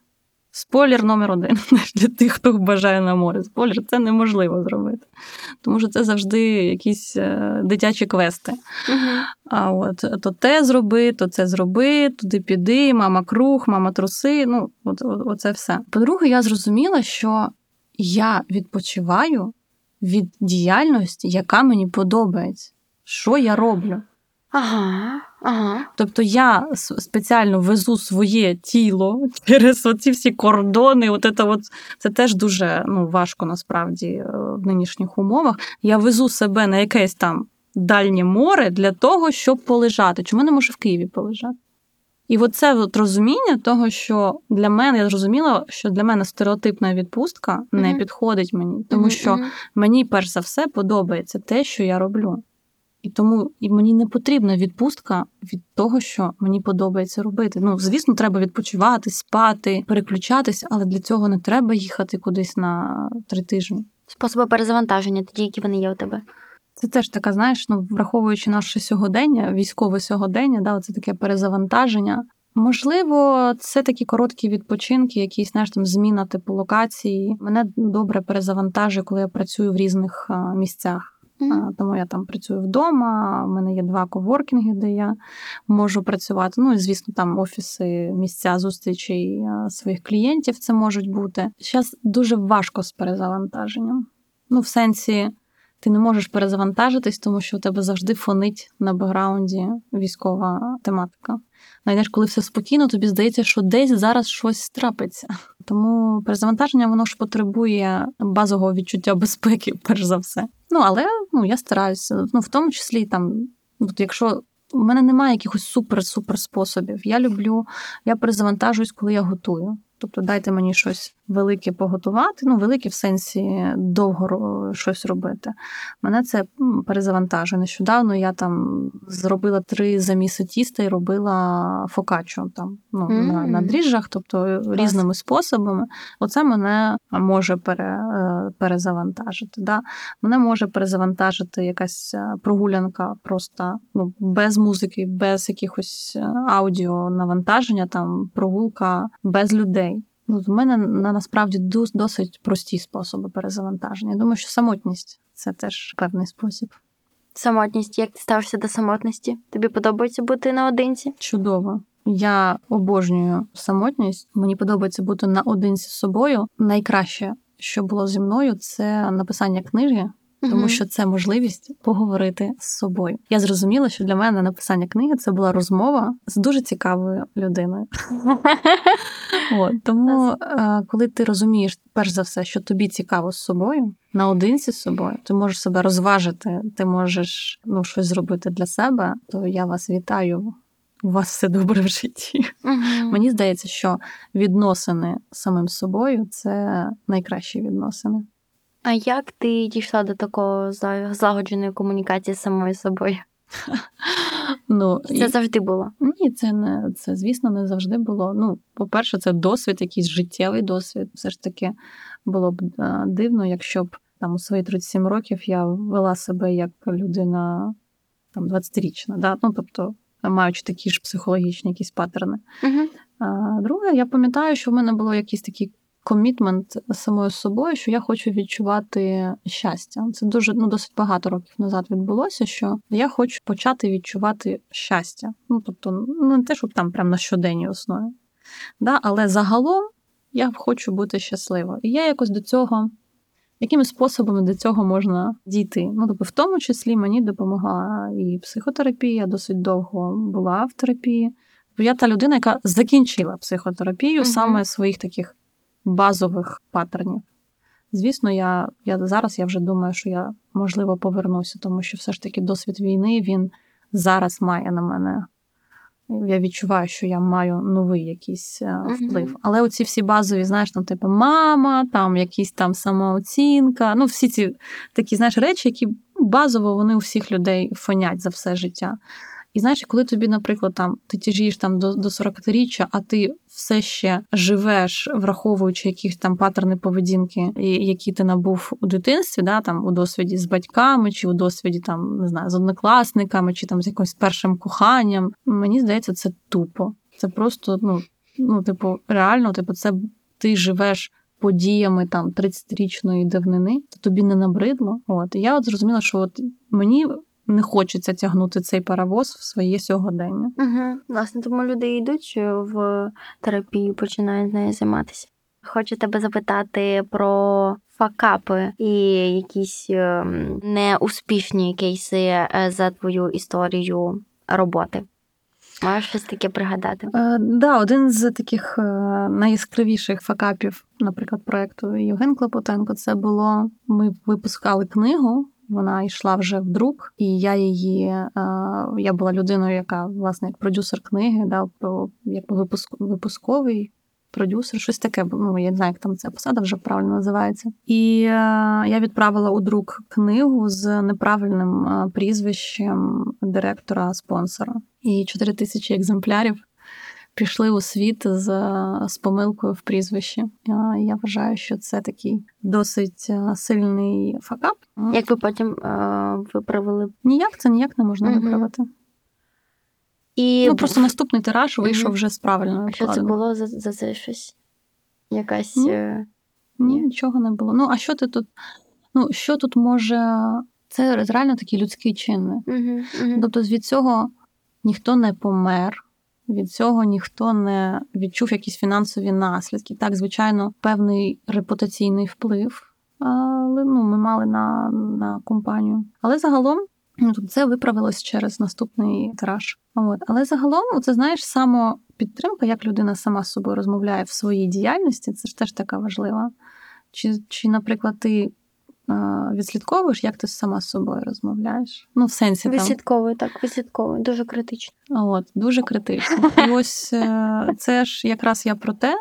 Спойлер номер один для тих, хто бажає на море. Спойлер, це неможливо зробити. Тому що це завжди якісь е, дитячі квести. Мгм. А от то те зроби, то це зроби, туди піди, мама круг, мама труси. Ну, от, от, оце все. По-друге, я зрозуміла, що я відпочиваю від діяльності, яка мені подобається. Що я роблю? Ага, ага. Тобто я спеціально везу своє тіло через оці всі кордони. От це, от, це теж дуже ну, важко насправді е, в нинішніх умовах. Я везу себе на якесь там дальнє море для того, щоб полежати. Чому не можу в Києві полежати? І от це от розуміння того, що для мене я зрозуміла, що для мене стереотипна відпустка не Мгм. підходить мені, тому Мгм, що мені перш за все подобається те, що я роблю. І тому і мені не потрібна відпустка від того, що мені подобається робити. Ну, звісно, треба відпочивати, спати, переключатись, але для цього не треба їхати кудись на три тижні. Способи перезавантаження, тоді які вони є у тебе. Це теж така, знаєш, ну враховуючи наше сьогодення, військове сьогодення, да, це таке перезавантаження. Можливо, це такі короткі відпочинки, якісь знаєш, там зміна типу локації. Мене добре перезавантажує, коли я працюю в різних місцях. А, Тому я там працюю вдома. У мене є два коворкінги, де я можу працювати. Ну і звісно, там офіси, місця зустрічей своїх клієнтів це можуть бути. Зараз дуже важко з перезавантаженням. Ну, в сенсі, ти не можеш перезавантажитись, тому що у тебе завжди фонить на бекграунді військова тематика. Знаєш, коли все спокійно, тобі здається, що десь зараз щось трапиться. Тому перезавантаження воно ж потребує базового відчуття безпеки, перш за все. Ну але ну я стараюся. Ну в тому числі там, от якщо у мене немає якихось супер-супер способів. Я люблю, я перезавантажуюсь, коли я готую. Тобто дайте мені щось велике поготувати, ну велике в сенсі довго щось робити. Мене це перезавантажує. Нещодавно я там зробила три заміси тіста і робила фокаччо там ну, Мм. на, на дріжджах, тобто різними способами. Оце мене може пере, е, перезавантажити. Да? Мене може перезавантажити якась е, прогулянка просто ну, без музики, без якихось е, аудіо навантаження, там прогулка без людей. Ну, в мене на насправді досить прості способи перезавантаження. Я думаю, що самотність це теж певний спосіб. Самотність, як ти ставишся до самотності? Тобі подобається бути наодинці? Чудово. Я обожнюю самотність. Мені подобається бути наодинці з собою. Найкраще, що було зі мною, це написання книги. Тому що це можливість поговорити з собою. Я зрозуміла, що для мене написання книги це була розмова з дуже цікавою людиною. От, тому, коли ти розумієш, перш за все, що тобі цікаво з собою, наодинці з собою, ти можеш себе розважити, ти можеш ну, щось зробити для себе, то я вас вітаю. У вас все добре в житті. Мені здається, що відносини з самим собою це найкращі відносини. А як ти дійшла до такого за- злагодженої комунікації з самою собою? Ну, Це і- завжди було. Ні, це не це, звісно, не завжди було. Ну, по-перше, це досвід, якийсь життєвий досвід. Все ж таки було б е, дивно, якщо б там у свої 37 років я вела себе як людина там 20-річна, да? ну, тобто маючи такі ж психологічні якісь паттерни. Угу. Друге, я пам'ятаю, що в мене було якийсь такий комітмент самою собою, що я хочу відчувати щастя. Це дуже ну досить багато років назад відбулося, що я хочу почати відчувати щастя. Ну тобто, ну не те, щоб там прям на щоденній основі. Да? Але загалом я хочу бути щаслива. І я якось до цього. Якими способами до цього можна дійти? Ну, тобто, в тому числі мені допомогла і психотерапія, досить довго була в терапії. Бо я та людина, яка закінчила психотерапію Мгм. саме своїх таких базових паттернів. Звісно, я, я зараз я вже думаю, що я можливо повернуся, тому що все ж таки досвід війни він зараз має на мене. Я відчуваю, що я маю новий якийсь е, вплив. Але оці всі базові, знаєш, там, типу, мама, там якісь там самооцінка, ну, всі ці такі, знаєш, речі, які базово вони у всіх людей фонять за все життя. І знаєш, коли тобі, наприклад, там ти тяжієш там до, до 40-річчя, а ти все ще живеш, враховуючи якісь там паттерни поведінки, які ти набув у дитинстві, да, там у досвіді з батьками, чи у досвіді там не знаю, з однокласниками, чи там з якимось першим коханням. Мені здається, це тупо. Це просто, ну, ну, типу, реально, типу, це ти живеш. Подіями там 30-річної давнини, то тобі не набридло. От і я от зрозуміла, що от мені не хочеться тягнути цей паровоз в своє сьогодення. Угу. Власне, тому люди йдуть в терапію, починають нею займатися. Хочу тебе запитати про факапи і якісь ем, неуспішні кейси е, за твою історію роботи. Можеш щось таке пригадати? Е, да, один з таких е, найяскравіших факапів, наприклад, проекту Євген Клопотенко, це було ми випускали книгу Вона йшла вже в друк, і я її е, я була людиною, яка власне як продюсер книги, да, про як випуск, випусковий продюсер, щось таке. Ну я не знаю, як там ця посада вже правильно називається. І е, я відправила у друк книгу з неправильним е, прізвищем директора спонсора. І 4 тисячі екземплярів пішли у світ з, з помилкою в прізвищі. Я вважаю, що це такий досить е, сильний факап. Як ви потім е, виправили? Ніяк це ніяк не можна Мгм. виправити. І Ну просто наступний тираж вийшов Мгм. вже з правильною що це було за, за це щось? Якась. Ні. е, Ні, Ні. нічого не було. Ну а що ти тут? Ну що тут може? Це реально такий людський чинник. Угу, угу. Тобто від цього ніхто не помер, від цього ніхто не відчув якісь фінансові наслідки. Так, звичайно, певний репутаційний вплив, але ну, ми мали на, на компанію. Але загалом ну, це виправилось через наступний тираж. От. Але загалом, це знаєш, самопідтримка, як людина сама з собою розмовляє в своїй діяльності, це ж теж така важлива. Чи, чи наприклад, ти відслідковуєш, як ти сама з собою розмовляєш? Ну, в сенсі там. Вислідковую, так, вислідковую. Дуже критично. От, дуже критично. І ось е, це ж якраз я про те,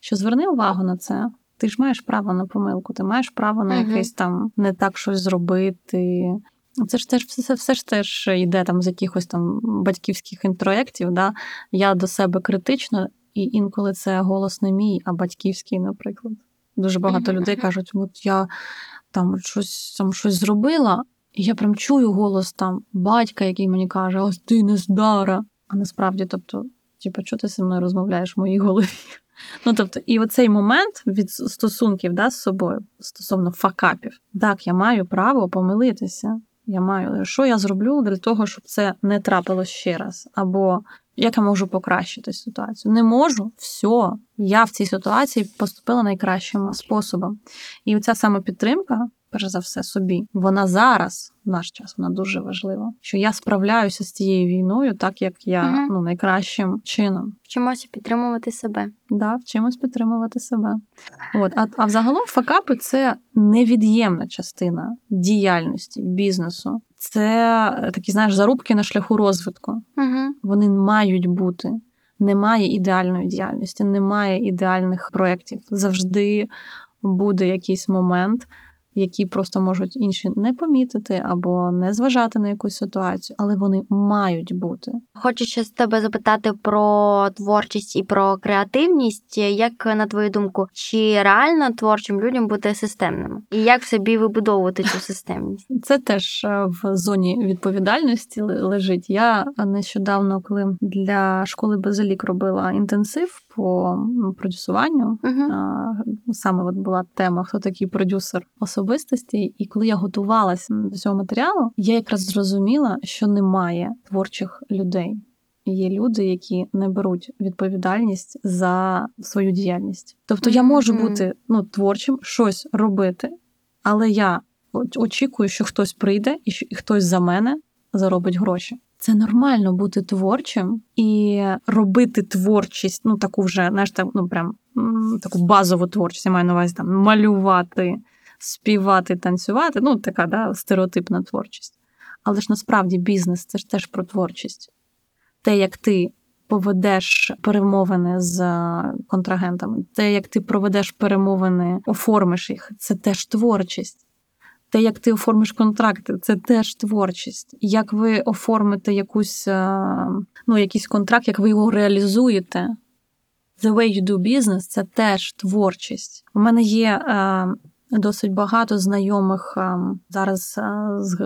що зверни увагу на це. Ти ж маєш право на помилку, ти маєш право на якесь там не так щось зробити. Це ж теж все, все ж теж йде там з якихось там батьківських інтроєктів. Да? Я до себе критично, і інколи це голос не мій, а батьківський, наприклад. Дуже багато людей кажуть, от я там щось там щось зробила, і я прям чую голос там батька, який мені каже: ось ти не здара. А насправді, тобто, типу, що ти зі мною розмовляєш в моїй голові? Ну, тобто, і оцей момент від стосунків да, з собою стосовно факапів, так, я маю право помилитися. Я маю, що я зроблю для того, щоб це не трапилось ще раз, або як я можу покращити ситуацію? Не можу, все. Я в цій ситуації поступила найкращим способом. І оця самопідтримка, перш за все, собі, вона зараз, в наш час, вона дуже важлива. Що я справляюся з цією війною, так як я Мгм. ну найкращим чином. Вчимося підтримувати себе. Да, вчимось підтримувати себе. От, а, а взагалом факапи це невід'ємна частина діяльності бізнесу. Це е, такі, знаєш, зарубки на шляху розвитку. Угу. Вони мають бути. Немає ідеальної діяльності, немає ідеальних проєктів. Завжди буде якийсь момент, який просто можуть інші не помітити або не зважати на якусь ситуацію, але вони мають бути. Хочу ще з тебе запитати про творчість і про креативність. Як на твою думку, чи реально творчим людям бути системними? І як в собі вибудовувати цю системність? Це теж е, в зоні відповідальності лежить. Я нещодавно, коли для школи Базилік робила інтенсив по продюсуванню, Угу. саме от була тема, хто такий продюсер особистості. І коли я готувалася до цього матеріалу, я якраз зрозуміла, що немає творчих людей. Є люди, які не беруть відповідальність за свою діяльність. Тобто я можу бути ну, творчим, щось робити, але я очікую, що хтось прийде і що і хтось за мене заробить гроші. Це нормально бути творчим і робити творчість, ну таку вже, знаєш, так, ну прям таку базову творчість, я маю на увазі там малювати, співати, танцювати. Ну, така да, стереотипна творчість. Але ж насправді бізнес це ж теж про творчість. Те, як ти поведеш перемовини з контрагентами, те, як ти проведеш перемовини, оформиш їх, це теж творчість. Те, як ти оформиш контракти, це теж творчість. Як ви оформите якусь, е, ну, якийсь контракт, як ви його реалізуєте, the way you do business – це теж творчість. У мене є е, досить багато знайомих. зараз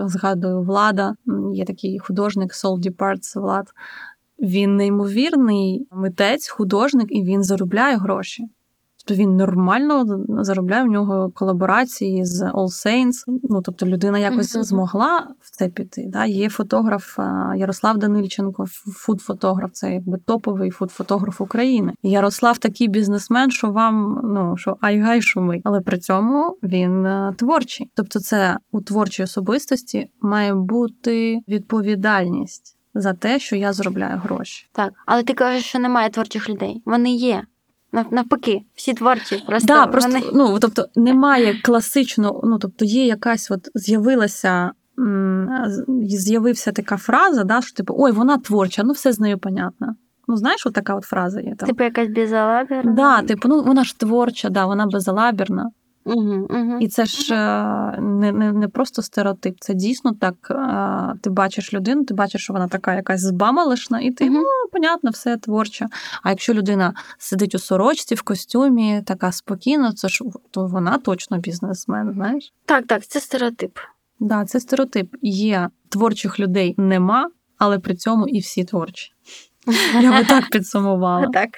згадую влада. Є такий художник Soul Departs Влад. Він неймовірний митець, художник, і він заробляє гроші. Тобто він нормально заробляє в нього колаборації з All Saints. Ну тобто людина якось Мгм. змогла в це піти. Да? Є фотограф Ярослав Данильченко, фуд-фотограф, це якби топовий фуд-фотограф України. Ярослав такий бізнесмен, що вам ну що айгай шумить, але при цьому він е, творчий. Тобто, це у творчій особистості має бути відповідальність за те, що я заробляю гроші. Так, але ти кажеш, що немає творчих людей. Вони є. Нав- Навпаки, всі творчі. Просто, да, просто вони... ну тобто немає класичного, ну тобто є якась, от з'явилася. З'явився така фраза, да, що типу, ой, вона творча, ну все з нею понятно. Ну, знаєш, от така от фраза є там. Типу якась безалаберна. Да, типу, ну вона ж творча, да, вона безалаберна. Угу, угу. І це ж е, не, не, не просто стереотип, це дійсно так. е, Ти бачиш людину, ти бачиш, що вона така якась збамалишна, і ти, Мгм. ну, понятно, все творча. А якщо людина сидить у сорочці, в костюмі, така спокійна, це ж то вона точно бізнесмен, знаєш? Так, так, це стереотип. Да, це стереотип. Є творчих людей нема, але при цьому і всі творчі. Я би так підсумувала. Так.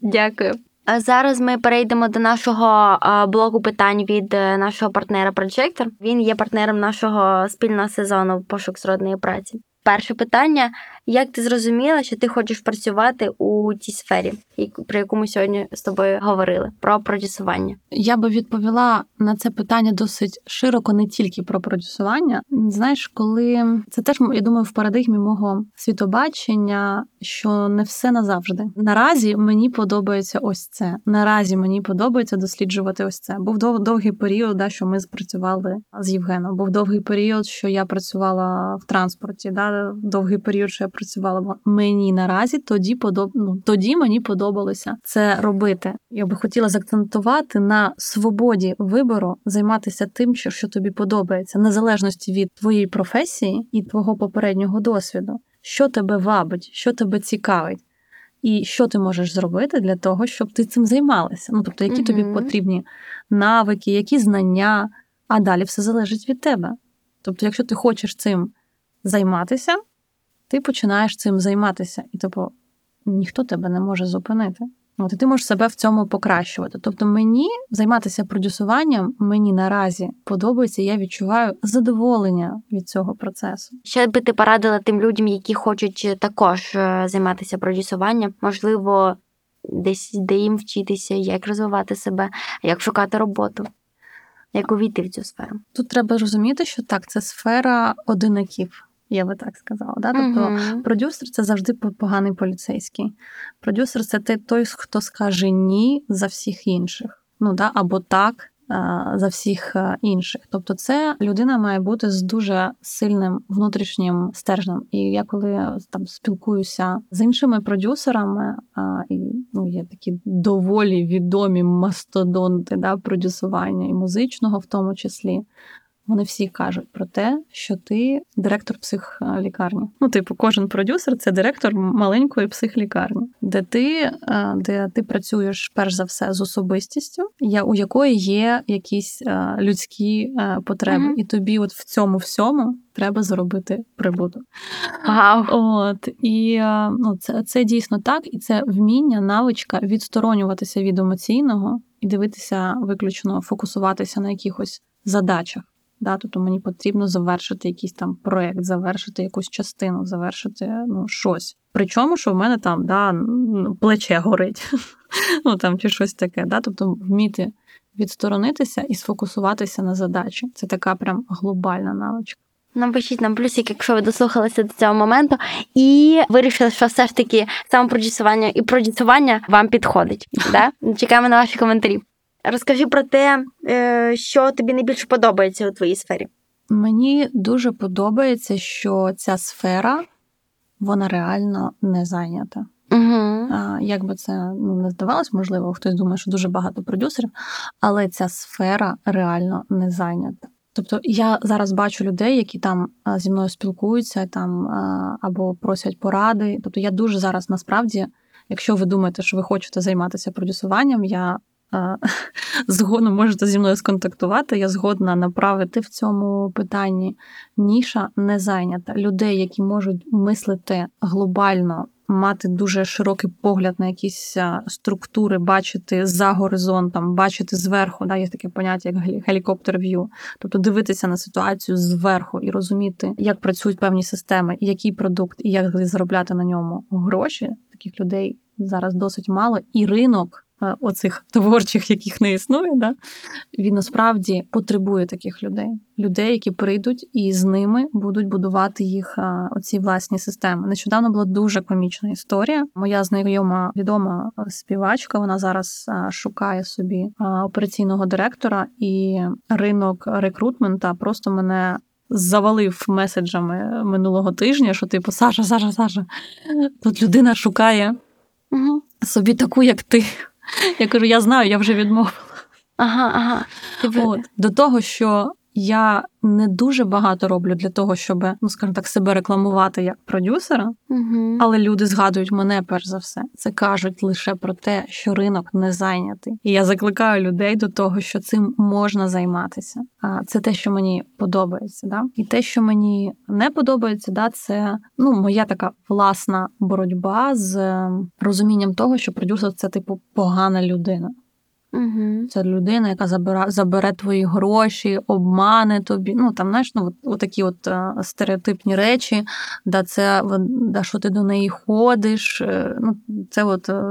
Дякую. Зараз ми перейдемо до нашого блоку питань від е, нашого партнера Projector. Він є партнером нашого спільного сезону пошук сродної праці. Перше питання: як ти зрозуміла, що ти хочеш працювати у тій сфері, про яку ми сьогодні з тобою говорили, про продюсування? Я би відповіла на це питання досить широко, не тільки про продюсування. Знаєш, коли це теж я думаю, в парадигмі мого світобачення, що не все назавжди. Наразі мені подобається ось це. Наразі мені подобається досліджувати ось це. Був довгий період, да, що ми спрацювали з Євгеном. Був довгий період, що я працювала в транспорті. Да, довгий період, що я працювала. Мені наразі тоді подоб... ну, тоді мені подобалося це робити. Я би хотіла заакцентувати на свободі вибору займатися тим, що, що тобі подобається, незалежності від твоєї професії і твого попереднього досвіду. Що тебе вабить, що тебе цікавить, і що ти можеш зробити для того, щоб ти цим займалася. Ну тобто, які тобі потрібні навики, які знання, а далі все залежить від тебе. Тобто, якщо ти хочеш цим займатися, ти починаєш цим займатися, і типу, ніхто тебе не може зупинити. От і ти можеш себе в цьому покращувати. Тобто, мені займатися продюсуванням мені наразі подобається, я відчуваю задоволення від цього процесу. Що би ти порадила тим людям, які хочуть також е, займатися продюсуванням? Можливо, десь де їм вчитися, як розвивати себе, як шукати роботу, як увійти в цю сферу. Тут треба розуміти, що так, це сфера одинаків, я би так сказала. Да? Тобто, Мгм. Продюсер це завжди поганий поліцейський. Продюсер це той, хто скаже ні за всіх інших. Ну да, або так за всіх інших. Тобто, це людина має бути з дуже сильним внутрішнім стержнем. І я коли там спілкуюся з іншими продюсерами, і ну, є такі доволі відомі мастодонти да, продюсування і музичного, в тому числі. Вони всі кажуть про те, що ти директор психлікарні. Ну, типу, кожен продюсер це директор маленької психлікарні, де ти, е, де ти працюєш перш за все з особистістю, я- у якої є якісь е, людські е, потреби, Мгм. і тобі, от в цьому всьому, треба зробити прибуток. Вау. От і ну, це, це дійсно так, і це вміння, навичка відсторонюватися від емоційного і дивитися виключно, фокусуватися на якихось задачах. Да, тобто мені потрібно завершити якийсь там проект, завершити якусь частину, завершити ну, щось. Причому, що в мене там да, плече горить, ну там чи щось таке. Да? Тобто вміти відсторонитися і сфокусуватися на задачі. Це така прям глобальна навичка. Напишіть нам плюсик, якщо ви дослухалися до цього моменту, і вирішили, що все ж таки самопродюсування і продюсування вам підходить. Да? Чекаємо на ваші коментарі. Розкажи про те, е, що тобі найбільше подобається у твоїй сфері. Мені дуже подобається, що ця сфера вона реально не зайнята. Угу. Як би це ну, не здавалось, можливо, хтось думає, що дуже багато продюсерів, але ця сфера реально не зайнята. Тобто я зараз бачу людей, які там зі мною спілкуються там або просять поради. Тобто я дуже зараз насправді, якщо ви думаєте, що ви хочете займатися продюсуванням, я а, згодна можете зі мною сконтактувати. Я згодна направити в цьому питанні. Ніша не зайнята. Людей, які можуть мислити глобально, мати дуже широкий погляд на якісь структури, бачити за горизонтом, бачити зверху. Да, є таке поняття, як гелікоптер в'ю. Тобто дивитися на ситуацію зверху і розуміти, як працюють певні системи, який продукт, і як заробляти на ньому гроші. Таких людей зараз досить мало, і ринок оцих творчих, яких не існує, да, він насправді потребує таких людей. Людей, які прийдуть і з ними будуть будувати їх е, оці власні системи. Нещодавно була дуже комічна історія. Моя знайома відома співачка. Вона зараз е, шукає собі е, операційного директора, і ринок рекрутмента просто мене. Завалив меседжами минулого тижня, що типу Саша, Саша, Саша, тут людина шукає Угу. собі таку, як ти. Я кажу, я знаю, я вже відмовила. Ага, ага. От до того, що я не дуже багато роблю для того, щоб, ну скажімо так, себе рекламувати як продюсера, Угу. але люди згадують мене перш за все. Це кажуть лише про те, що ринок не зайнятий. І я закликаю людей до того, що цим можна займатися. А це те, що мені подобається. Да? І те, що мені не подобається, да, це ну моя така власна боротьба з е, розумінням того, що продюсер це типу погана людина. Угу. Це людина, яка забира, забере твої гроші, обмане тобі. Ну там знаєш, ну от, от такі от е, стереотипні речі, да це да, що ти до неї ходиш. е, Ну це от е,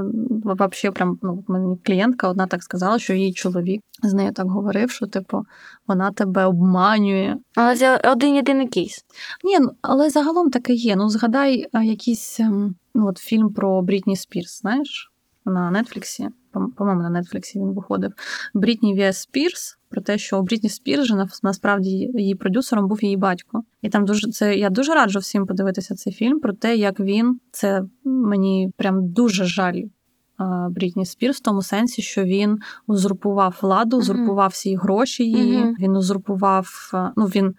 вообще прям ну мені клієнтка одна так сказала, що її чоловік з нею так говорив, що типу вона тебе обманює. Але це один єдиний кейс. Ні, ну, але загалом таке є. Ну згадай е, якийсь ем, ну от фільм про Брітні Спірс, знаєш, на Нетфліксі. По- По-моєму, на Нетфліксі він виходив. Britney vs Spears про те, що у Брітні Спірс же насправді її продюсером був її батько. І там дуже це я дуже раджу всім подивитися цей фільм про те, як він це мені прям дуже жаль. Брітні Спірс в тому сенсі, що він узурпував владу, узурпував всі гроші її. Мгм. Він узурпував, ну він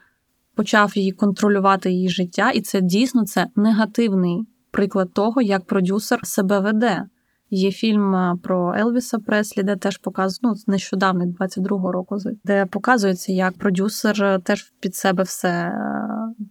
почав її контролювати її життя, і це дійсно це негативний приклад того, як продюсер себе веде. Є фільм про Елвіса Преслі, де теж показує, ну, нещодавно, 22-го року, де показується, як продюсер е, теж під себе все е,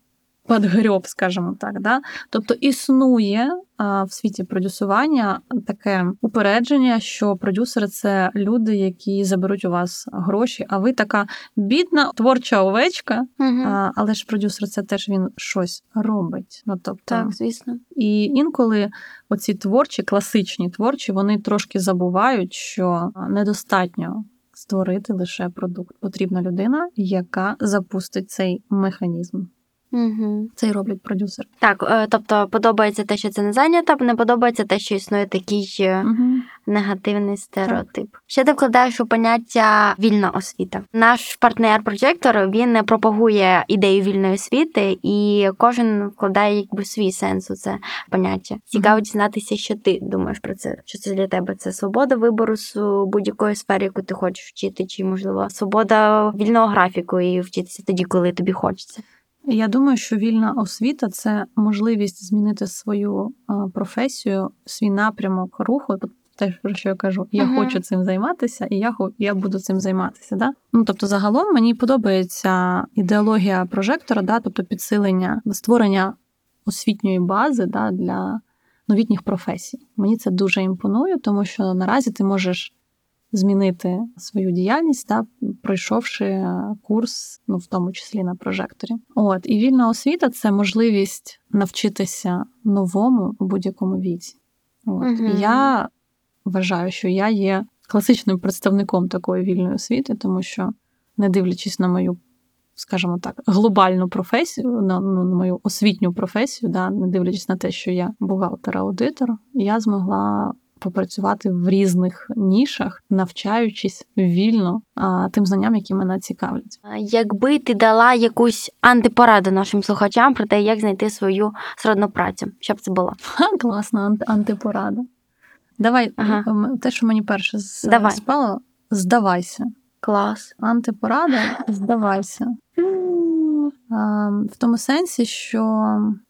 подгреб, скажімо так. Да? Тобто існує в світі продюсування таке упередження, що продюсери це люди, які заберуть у вас гроші, а ви така бідна творча овечка, Угу. але ж продюсер це теж він щось робить. Ну тобто, Так, звісно. і інколи оці творчі, класичні творчі, вони трошки забувають, що недостатньо створити лише продукт. Потрібна людина, яка запустить цей механізм. Угу. Це й роблять продюсери. Так, е, тобто подобається те, що це не зайнято, не подобається те, що існує такий Угу. негативний стереотип. Ще ти вкладаєш у поняття вільна освіта. Наш партнер прожектор він пропагує ідею вільної освіти, і кожен вкладає якби свій сенс у це поняття. Цікаво дізнатися, що ти думаєш про це. Що це для тебе? Це свобода вибору з будь-якої сфери, яку ти хочеш вчити, чи можливо свобода вільного графіку і вчитися тоді, коли тобі хочеться. Я думаю, що вільна освіта це можливість змінити свою професію, свій напрямок руху. Те, про що я кажу, я Мгм. хочу цим займатися, і я я буду цим займатися. Да? Ну тобто, загалом мені подобається ідеологія прожектора, да, тобто підсилення створення освітньої бази да, для новітніх професій. Мені це дуже імпонує, тому що наразі ти можеш змінити свою діяльність, да, пройшовши курс, ну в тому числі на прожекторі. От і вільна освіта це можливість навчитися новому у будь-якому віці. От і я вважаю, що я є класичним представником такої вільної освіти, тому що, не дивлячись на мою, скажімо так, глобальну професію, на, ну, на мою освітню професію, да, не дивлячись на те, що я бухгалтер-аудитор, я змогла попрацювати в різних нішах, навчаючись вільно а, тим знанням, які мене цікавлять. Якби ти дала якусь антипораду нашим слухачам про те, як знайти свою сродну працю, що б це було? Ха, класна анти- антипорада. Давай, Ага. те, що мені перше Давай. спало, здавайся. Клас. Антипорада, здавайся. А, в тому сенсі, що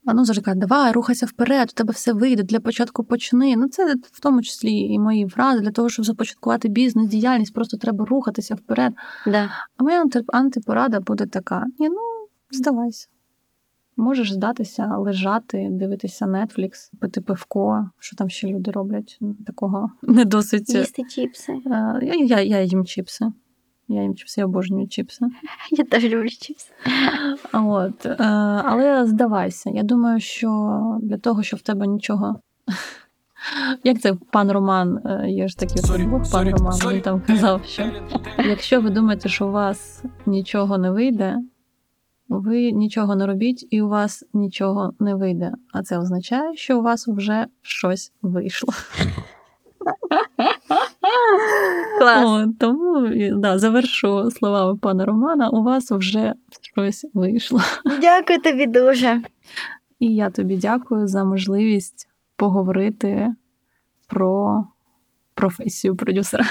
ну, завжди кажуть, давай, рухайся вперед, у тебе все вийде, для початку почни. Ну, це в тому числі і мої фрази, для того, щоб започаткувати бізнес, діяльність, просто треба рухатися вперед. Да. А моя антипорада буде така: ні, ну, здавайся. Можеш здатися, лежати, дивитися Netflix, пити пивко, що там ще люди роблять. Такого не досить. Їсти чіпси. Е, Я, я, я їм чіпси. Я їм чіпси, я обожнюю чіпси. Я теж люблю чіпси. От, е, але здавайся, я думаю, що для того, щоб в тебе нічого Як це пан Роман? е, Є ж такий Sorry, пан Роман. Він там казав, що якщо ви думаєте, що у вас нічого не вийде, ви нічого не робіть, і у вас нічого не вийде. А це означає, що у вас вже щось вийшло. Клас. О, тому да, завершу словами пана Романа. У вас вже щось вийшло. Дякую тобі дуже. І я тобі дякую за можливість поговорити про професію продюсера.